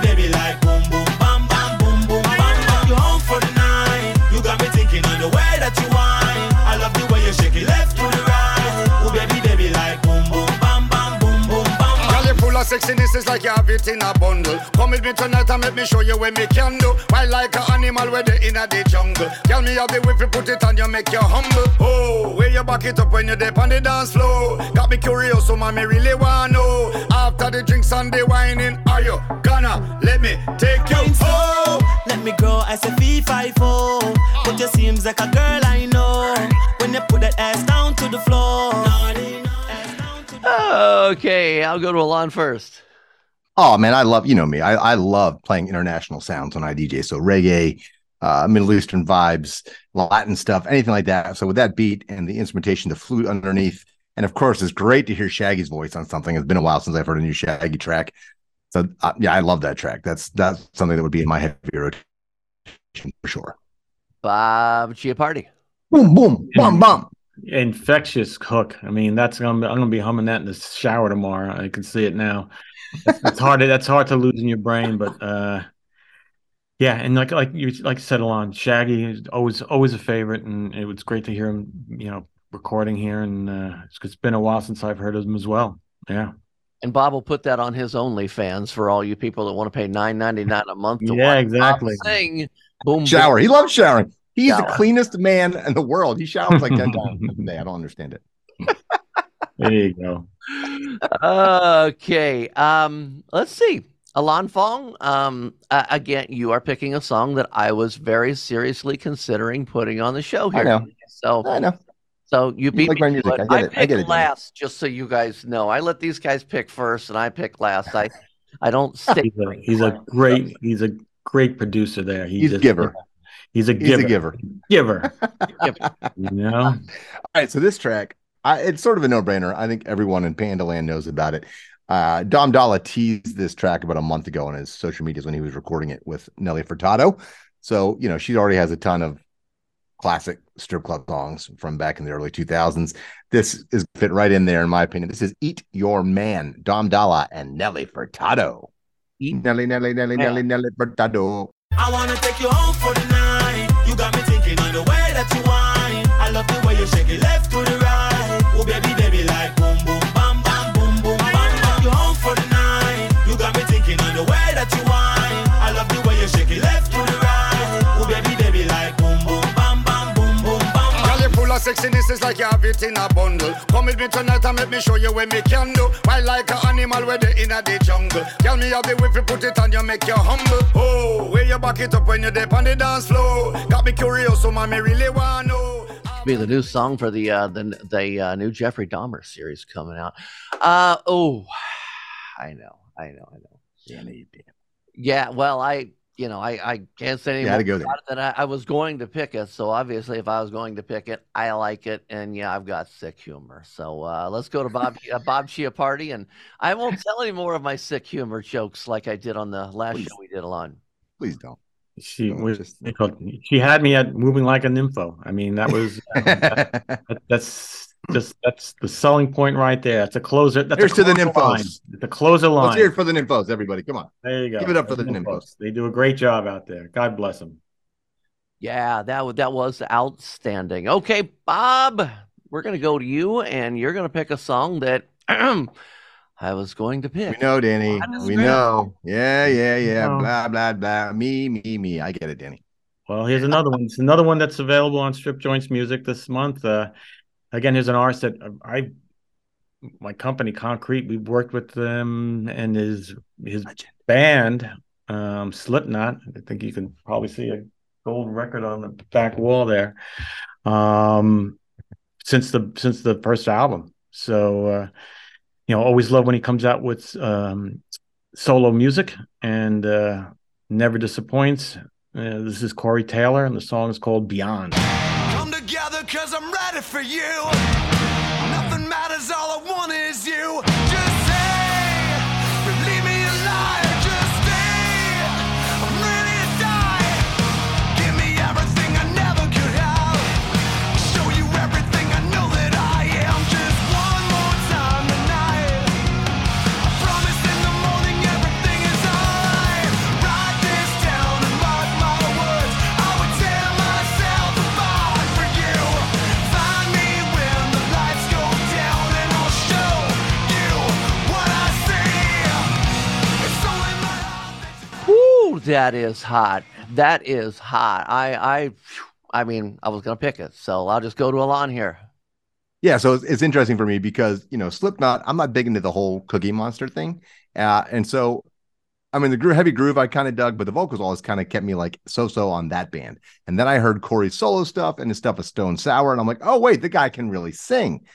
K: sexiness, it's like you have it in a bundle. Come with me tonight and let me show you what me can do. Why like an animal where they in a the jungle. Girl, me have the whip, you put it on you, make you humble. Oh, where you back it up when you dip on the dance floor. Got me curious, so mommy really wanna know. After the drinks and the whining, are you gonna let me take you home?
J: Let me grow as a fee five. But you seems like a girl I know. When you put that ass down to the floor.
B: Okay, I'll go to Alon first.
C: Oh man, I love you know me. I I love playing international sounds when I DJ. So reggae, uh, Middle Eastern vibes, Latin stuff, anything like that. So with that beat and the instrumentation, the flute underneath, and of course, it's great to hear Shaggy's voice on something. It's been a while since I've heard a new Shaggy track. So uh, yeah, I love that track. That's that's something that would be in my heavy rotation for sure.
B: Bob Chiappardi.
C: Boom, boom, bum, bum.
D: Infectious hook. I mean, that's gonna be, I'm gonna be humming that in the shower tomorrow. I can see it now. It's, it's hard. To, that's hard to lose in your brain, but uh, yeah. And like like you like you said, Alon, Shaggy is always always a favorite, and it was great to hear him. You know, recording here, and uh, it's, it's been a while since I've heard of him as well. Yeah.
B: And Bob will put that on his OnlyFans for all you people that want to pay nine ninety nine a month to
D: Yeah,
B: watch
D: exactly.
B: Bob sing. Boom,
C: Shower. He loves showering. He's
B: Shower.
C: the cleanest man in the world. He showers like ten times a day. I don't understand it.
D: There you go.
B: okay. Um, let's see. Alon Fong, um, uh, again, you are picking a song that I was very seriously considering putting on the show
C: I
B: here.
C: know.
B: So,
C: I know.
B: so you beat
C: like
B: me
C: my music. I get it. I
B: picked
C: get it, Danny.
B: last, just so you guys know. I let these guys pick first, and I pick last. I, I don't stick.
D: He's a, he's a great he's a great producer there. He
C: He's a
D: just-
C: giver.
D: He's a
C: He's a giver.
D: Giver. You know.
C: All right, so this track, I, it's sort of a no-brainer. I think everyone in Pandaland knows about it. Uh, Dom Dalla teased this track about a month ago on his social medias when he was recording it with Nelly Furtado. So you know she already has a ton of classic strip club songs from back in the early 2000s. This is fit right in there, in my opinion. This is "Eat Your Man," Dom Dalla and Nelly Furtado. Eat Nelly, Nelly, Nelly, Nelly, Nelly Furtado.
J: I wanna take you home for the night. Love the way you shake it left to the right. Oh baby, baby, like boom, boom, bam, bam, boom, boom, bam. Take you home for the night. You got me thinking on the way that you whine. I love the way you shake it left to the right. Oh baby, baby, like boom, boom, bam, bam, boom, boom, bam, bam.
K: Girl, you full of sexiness, it's like you have it in a bundle. Come with me tonight and make me show you what me can do. Wild like an animal where they in a the jungle. Tell me how the whip you put it on you, make you humble. Oh, where you back it up when you dip on the dance floor. Got me curious, so mommy really wanna know.
B: Be the new song for the uh, the the uh, new Jeffrey Dahmer series coming out. Uh oh, I know, I know, I know.
C: Danny,
B: Yeah, well, I you know I I can't say any
C: You to go
B: than I, I was going to pick it. So obviously, if I was going to pick it, I like it, and yeah, I've got sick humor. So uh, let's go to Bob uh, Bob Chiappardi, and I won't tell any more of my sick humor jokes like I did on the last
C: Please.
B: show we did alone.
C: Please don't.
D: She
C: No,
D: was
C: just-
D: called- she had me at moving like a nympho. I mean, that was that- that's just that's the selling point right there. That's a closer. That's
C: Here's
D: a
C: to the nymphos.
D: line. The closer line.
C: Let's hear it for the nymphos, everybody. Come on.
D: There you go.
C: Give it up for the nymphos.
D: They do a great job out there. God bless them.
B: Yeah, that wa- that was outstanding. Okay, Bob, we're gonna go to you, and you're gonna pick a song that I was going to pick.
C: We know, Danny. We
B: great.
C: know. Yeah, yeah, yeah.
D: know.
C: Blah, blah, blah. Me, me, me. I get it, Danny.
D: Well, here's another one. It's another one that's available on Strip Joints Music this month. Uh, again, here's an artist that I, my company Concrete, we've worked with them and his his band, um, Slipknot. I think you can probably see a gold record on the back wall there. Um, since the since the first album, so uh, you know, always love when he comes out with um, solo music and uh, never disappoints. Uh, this is Corey Taylor, and the song is called Beyond.
J: Come together cause I'm ready for you. Nothing matters, all I want is you. That is
B: hot. That is hot. I I I mean, I was gonna pick it, so I'll just go to Alon here.
C: Yeah, so it's, it's interesting for me because you know Slipknot. I'm not big into the whole Cookie Monster thing, uh, and so I mean the gro- heavy groove I kind of dug, but the vocals always kind of kept me like so-so on that band. And then I heard Corey's solo stuff and his stuff with Stone Sour, and I'm like, oh wait, the guy can really sing.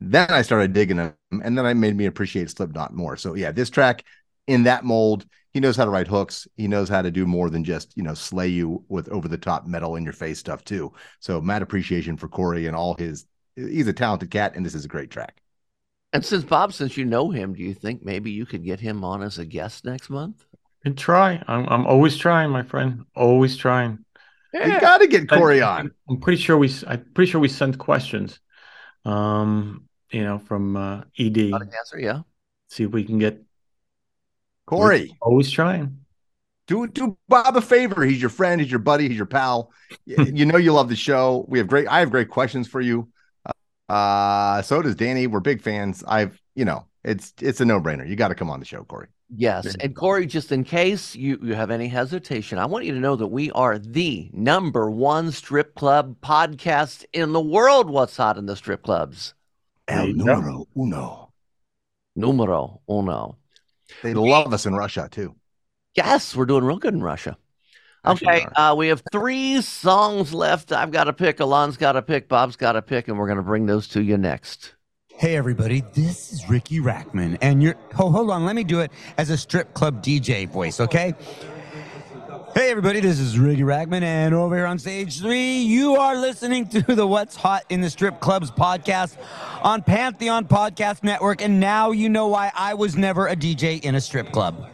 C: Then I started digging him, and then I made me appreciate Slipknot more. So yeah, this track in that mold, he knows how to write hooks. He knows how to do more than just you know slay you with over the top metal in your face stuff too. So mad appreciation for Corey and all his he's a talented cat, and this is a great track.
B: And since Bob, since you know him, do you think maybe you could get him on as a guest next month?
D: And try. I'm I'm always trying, my friend. Always trying.
C: You got to get Corey on.
D: I'm pretty sure we I'm pretty sure we sent questions. Um, you know, from uh ED.
B: Not an answer, yeah.
D: See if we can get
C: Corey,
D: always trying.
C: do do Bob a favor. He's your friend. He's your buddy. He's your pal. You know you love the show. We have great. I have great questions for you. Uh, so does Danny. We're big fans. I've you know it's it's a no brainer. You got to come on the show, Corey.
B: Yes. And Corey, just in case you, you have any hesitation, I want you to know that we are the number one strip club podcast in the world. What's hot in the strip clubs?
C: El numero uno.
B: numero uno.
C: They love us in Russia too.
B: Yes, we're doing real good in Russia. Okay, uh, we have three songs left. I've got to pick. Alon's got to pick. Bob's got to pick, and we're going to bring those to you next.
L: Hey everybody, this is Ricky Rackman, and you're. Oh, hold on, let me do it as a strip club DJ voice, okay? Hey everybody, this is Ricky Rackman, and over here on stage three, you are listening to the What's Hot in the Strip Clubs podcast on Pantheon Podcast Network, and now you know why I was never a DJ in a strip club.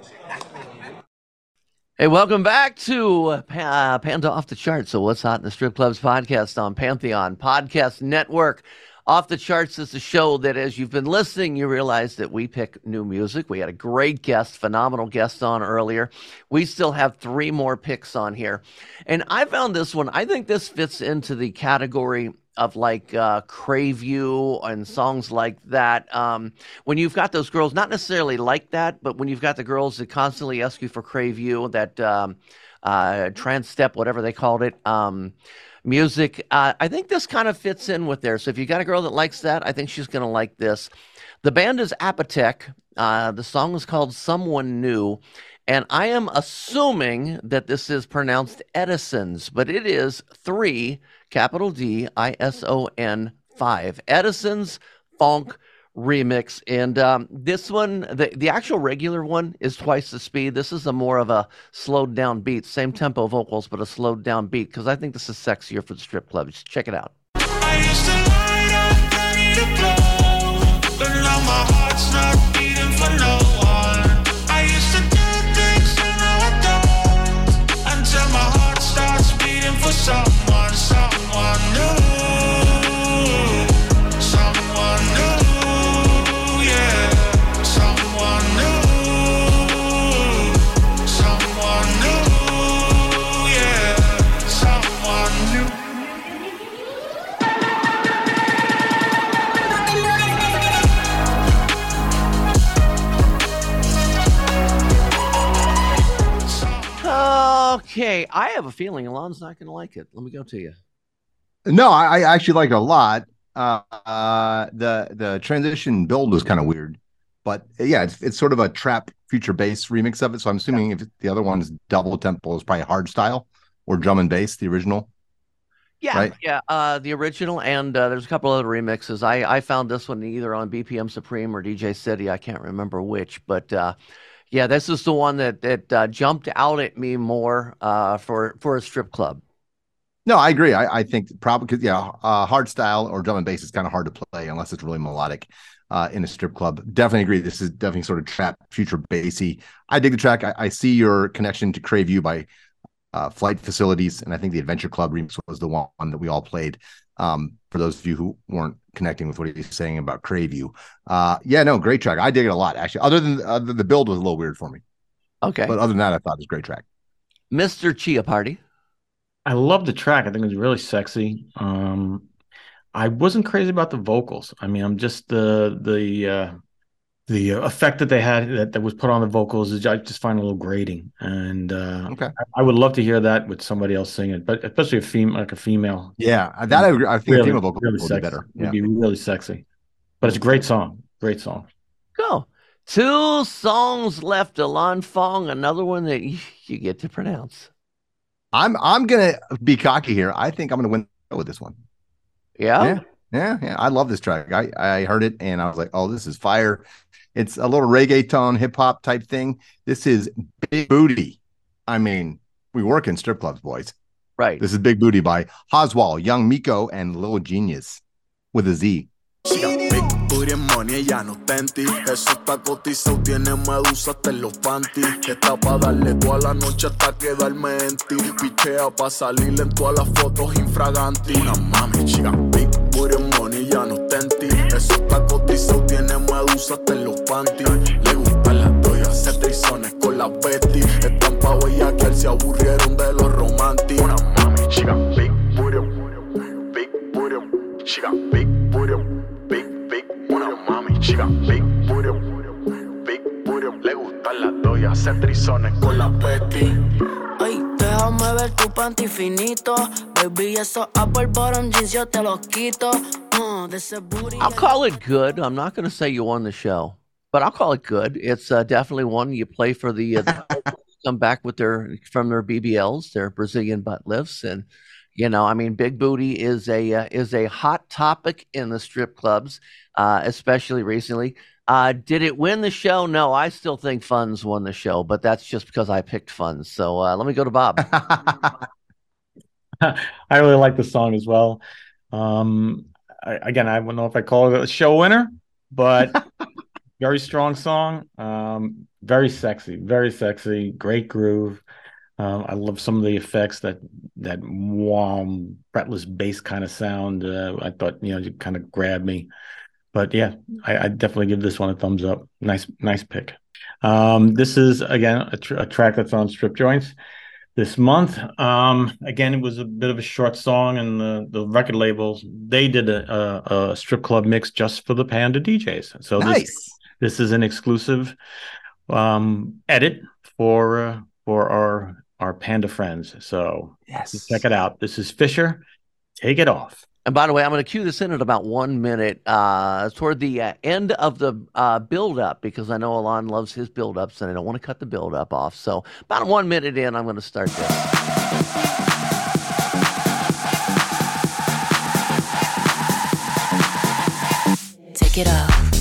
B: Hey, welcome back to uh, uh, Panda Off the Charts. So, what's hot in the strip clubs podcast on Pantheon Podcast Network? Off the Charts is a show that, as you've been listening, you realize that we pick new music. We had a great guest, phenomenal guest on earlier. We still have three more picks on here. And I found this one, I think this fits into the category of like uh, Crave You and songs like that. Um, when you've got those girls, not necessarily like that, but when you've got the girls that constantly ask you for Crave You, that um, uh, trans step, whatever they called it, um, music, uh, I think this kind of fits in with there. So if you got a girl that likes that, I think she's going to like this. The band is Apotec. Uh, the song is called Someone New. And I am assuming that this is pronounced Edison's, but it is three, capital D I S O N five. Edison's Funk remix. And um, this one, the, the actual regular one is twice the speed. This is a more of a slowed down beat, same tempo vocals, but a slowed down beat because I think this is sexier for the strip clubs. Check it out. Okay, I have a feeling Alon's not going to like it. Let me go to you.
C: No, I, I actually like it a lot. Uh, uh, the the transition build was kind of weird, but yeah, it's it's sort of a trap future bass remix of it. So I'm assuming if the other one's double tempo, is probably hard style or drum and bass, the original.
B: Yeah,
C: Right.
B: yeah. Uh, the original, and uh, there's a couple other remixes. I I found this one either on BPM Supreme or DJ City. I can't remember which, but uh, yeah, this is the one that that uh, jumped out at me more uh, for for a strip club.
C: No, I agree. I, I think probably because yeah, uh, hard style or drum and bass is kind of hard to play unless it's really melodic uh, in a strip club. Definitely agree. This is definitely sort of trap future bassy. I dig the track. I, I see your connection to Crave You by uh, Flight Facilities, and I think the Adventure Club remix was the one that we all played. Um, for those of you who weren't connecting with what he's saying about Crave You, uh, yeah, no, great track. I dig it a lot actually. Other than uh, the, the build was a little weird for me,
B: Okay,
C: but other than that, I thought it was a great track.
B: Mr. Chiappardi.
D: I love the track. I think it's really sexy. Um, I wasn't crazy about the vocals. I mean, I'm just the the uh, the effect that they had that, that was put on the vocals is I just find a little grating, and uh,
C: Okay.
D: I, I would love to hear that with somebody else singing, but especially a female, like a female.
C: Yeah, that I, agree. I think a
D: Really,
C: female vocal
D: really
C: would be
D: sexy.
C: better.
D: Would be really sexy. But it's a great song. Great song.
B: Go. Two songs left. Alon Fong, another one that you, you get to pronounce.
C: I'm I'm gonna be cocky here. I think I'm gonna win with this one.
B: Yeah.
C: Yeah, yeah, yeah. I love this track. I I heard it and I was like, oh, this is fire. It's a little reggaeton, hip hop type thing. This is Big Booty. I mean, we work in strip clubs, boys.
B: Right.
C: This is Big Booty by Hoswell, Young Miko, and Little Genius with a Z.
M: Big booty money, ella no está en ti. Eso está cotizado, tiene medusa hasta en los panties. Está pa' darle toda la noche hasta quedarme en ti. Pichea pa' salir en todas las fotos infraganti. Una mami, chica. Big booty money, ya no está en ti. Eso está cotizado, hasta en los panties. Le gustan las doyas, hace trizones con la Betty. Están pa' bellaquear, se aburrieron de los románticos. Una mami, chica. Big booty, big booty, chica. Big booty. Big, big, una mami chica, big booty, big booty, le gustan las doyas, hacer trizones con la Betty.
E: Ay, déjame ver tu panty finito. Baby, esos Apple Bottom jeans yo te los quito. Uh, de ese booty.
B: I'll call it good. I'm not going to say you won the show. but I'll call it good. It's uh, definitely one you play for the, uh, the come back with their from their BBLs, their Brazilian butt lifts, and you know, I mean, big booty is a uh, is a hot topic in the strip clubs, uh, especially recently. Uh, did it win the show? No, I still think Funds won the show, but that's just because I picked Funds. So uh, let me go to Bob.
D: I really like the song as well. Um, I, again, I don't know if I call it a show winner, but very strong song. Um, very sexy, very sexy, great groove. Um, I love some of the effects that that warm, fretless bass kind of sound. Uh, I thought you know it kind of grabbed me. But yeah, I, I, definitely give this one a thumbs up. Nice, nice pick. Um, this is again a, tr- a, track that's on Strip Joints this month. Um, again, it was a bit of a short song, and the, the record labels they did a, a, a strip club mix just for the Panda DJs. So nice. this this is an exclusive um, edit for uh, for our our panda friends. So
B: yes,
D: check it out. This is Fisher. Take it off.
B: And by the way, I'm going to cue this in at about one minute uh, toward the uh, end of the uh, build up because I know Alon loves his build ups and I don't want to cut the build up off. So, about one minute in, I'm going to start this.
E: Take it off.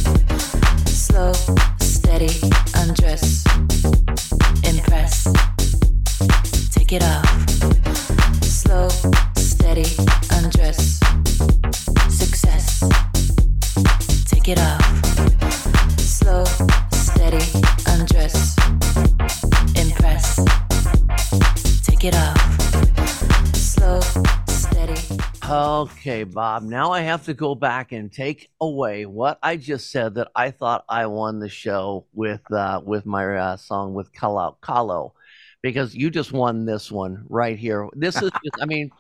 E: Slow, steady, undress, impress. Take it off. Slow, steady, undress. Success. Take it off. Slow, steady, undress. Impress. Take it off. Slow, steady.
B: Okay, Bob. Now I have to go back and take away what I just said that I thought I won the show with uh, with my uh, song with Kah-Lo. Kah-Lo because you just won this one right here. This is, just, I mean,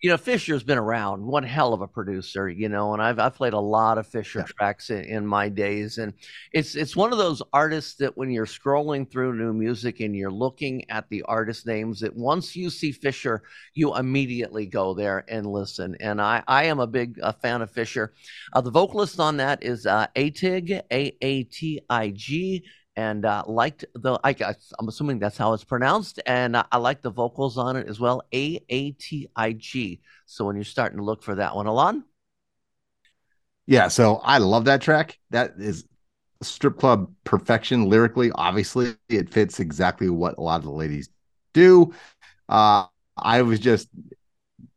B: you know, Fisher's been around, one hell of a producer, you know, and I've I've played a lot of Fisher yeah. tracks in, in, my days, and it's it's one of those artists that when you're scrolling through new music and you're looking at the artist names, that once you see Fisher, you immediately go there and listen. And I I am a big uh, fan of Fisher. Uh, the vocalist on that is uh, Aatig, A A T I G and uh, liked the I guess I'm assuming that's how it's pronounced, and uh, I like the vocals on it as well. A A T I G. So when you're starting to look for that one, Alon.
C: Yeah, so I love that track. That is strip club perfection lyrically. Obviously, it fits exactly what a lot of the ladies do. Uh, I was just,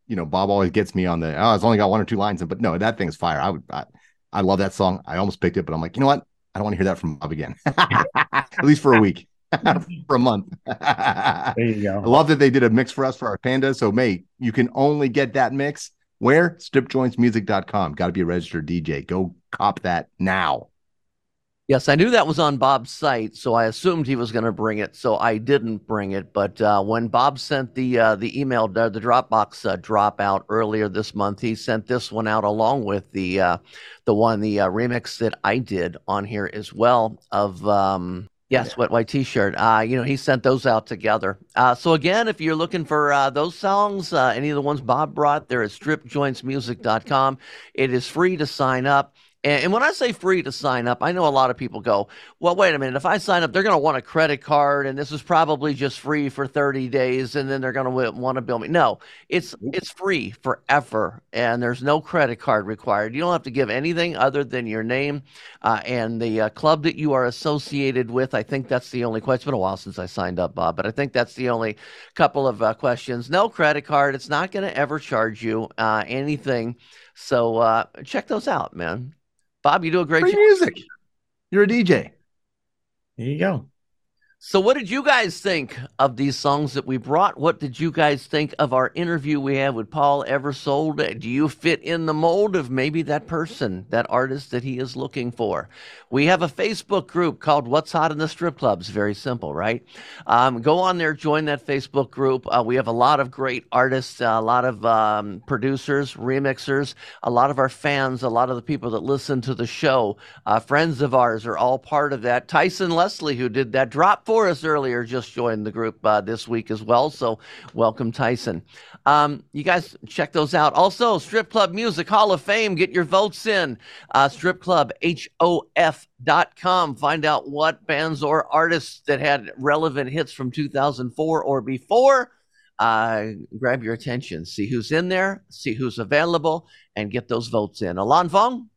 C: you know, Bob always gets me on the. Oh, it's only got one or two lines, but no, that thing's fire. I would, I, I love that song. I almost picked it, but I'm like, you know what? I don't want to hear that from Bob again, at least for a week, for a month.
D: there you go.
C: I love that they did a mix for us for our panda. So, mate, you can only get that mix where? Stripjointsmusic.com. Got to be a registered DJ. Go cop that now.
B: Yes, I knew that was on Bob's site, so I assumed he was going to bring it. So I didn't bring it. But uh, when Bob sent the uh, the email, the, the Dropbox uh, drop out earlier this month, he sent this one out along with the uh, the one the uh, remix that I did on here as well of um, Yes, wet white T-shirt. Uh, you know, he sent those out together. Uh, so again, if you're looking for uh, those songs, uh, any of the ones Bob brought, they're at stripjointsmusic.com. It is free to sign up. And, when I say free to sign up, I know a lot of people go, well, wait a minute. If I sign up, they're going to want a credit card, and this is probably just free for 30 days, and then they're going to want to bill me. No, it's it's free forever, and there's no credit card required. You don't have to give anything other than your name uh, and the uh, club that you are associated with. I think that's the only question. It's been a while since I signed up, Bob, but I think that's the only couple of uh, questions. No credit card. It's not going to ever charge you uh, anything. So uh, check those out, man. Bob, you do a great
C: Free
B: job.
C: music. You're a DJ.
D: There you go.
B: So, what did you guys think of these songs that we brought? What did you guys think of our interview we had with Paul Ebersold? Do you fit in the mold of maybe that person, that artist that he is looking for? We have a Facebook group called What's Hot in the Strip Clubs. Very simple, right? Um, go on there, join that Facebook group. Uh, we have a lot of great artists, uh, a lot of um, producers, remixers, a lot of our fans, a lot of the people that listen to the show, uh, friends of ours are all part of that. Tyson Leslie, who did that drop for Forrest earlier just joined the group uh, this week as well. So welcome, Tyson. Um, you guys check those out. Also, Strip Club Music Hall of Fame. Get your votes in. Uh, stripclubhof.com. Find out what bands or artists that had relevant hits from 2004 or before. Uh, grab your attention. See who's in there. See who's available, and get those votes in. Alon Fong.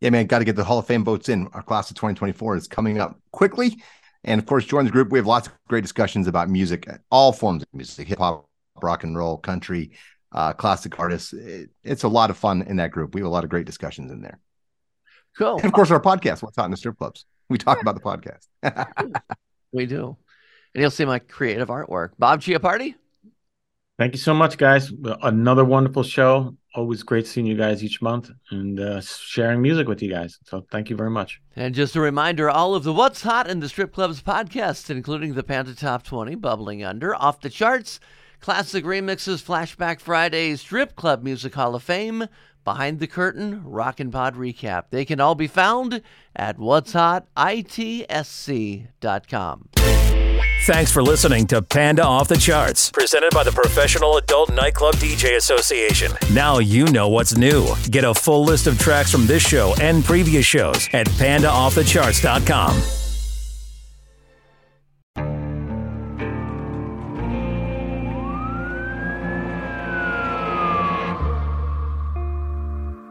C: Yeah, man, got to get the Hall of Fame votes in. Our class of 2024 is coming up quickly. And of course, join the group. We have lots of great discussions about music, all forms of music, hip hop, rock and roll, country, uh, classic artists. It, it's a lot of fun in that group. We have a lot of great discussions in there.
B: Cool.
C: And of course, our podcast, What's Hot in the Strip Clubs. We talk about the podcast.
B: we do. And you'll see my creative artwork. Bob Chiappardi.
D: Thank you so much, guys. Another wonderful show. Always great seeing you guys each month and uh, sharing music with you guys. So thank you very much.
B: And just a reminder all of the What's Hot in the Strip Clubs podcasts, including the Panda Top 20, Bubbling Under, Off the Charts, Classic Remixes, Flashback Fridays, Strip Club Music Hall of Fame, Behind the Curtain, Rock and Pod Recap. They can all be found at what's hot itsc.com.
A: Thanks for listening to Panda Off the Charts, presented by the Professional Adult Nightclub DJ Association. Now you know what's new. Get a full list of tracks from this show and previous shows at pandaoffthecharts.com.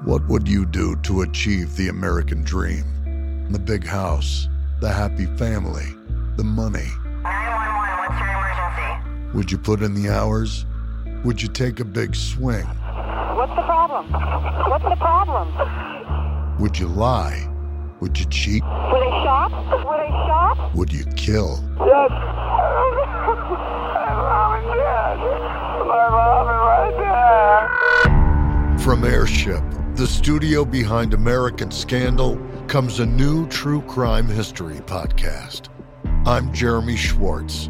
H: What would you do to achieve the American dream? The big house, the happy family, the money. Would you put in the hours? Would you take a big swing?
N: What's the problem? What's the problem?
H: Would you lie? Would you cheat?
N: Would they shop? Would they shop?
H: Would you kill?
N: Yes. My mom is dead. My mom is right there.
H: From Airship, the studio behind American Scandal, comes a new true crime history podcast. I'm Jeremy Schwartz,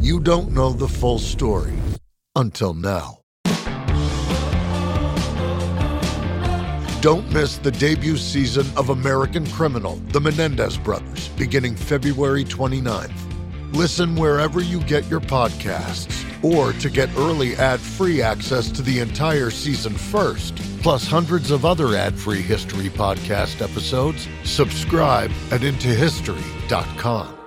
H: you don't know the full story until now. Don't miss the debut season of American Criminal, The Menendez Brothers, beginning February 29th. Listen wherever you get your podcasts, or to get early ad free access to the entire season first, plus hundreds of other ad free history podcast episodes, subscribe at IntoHistory.com.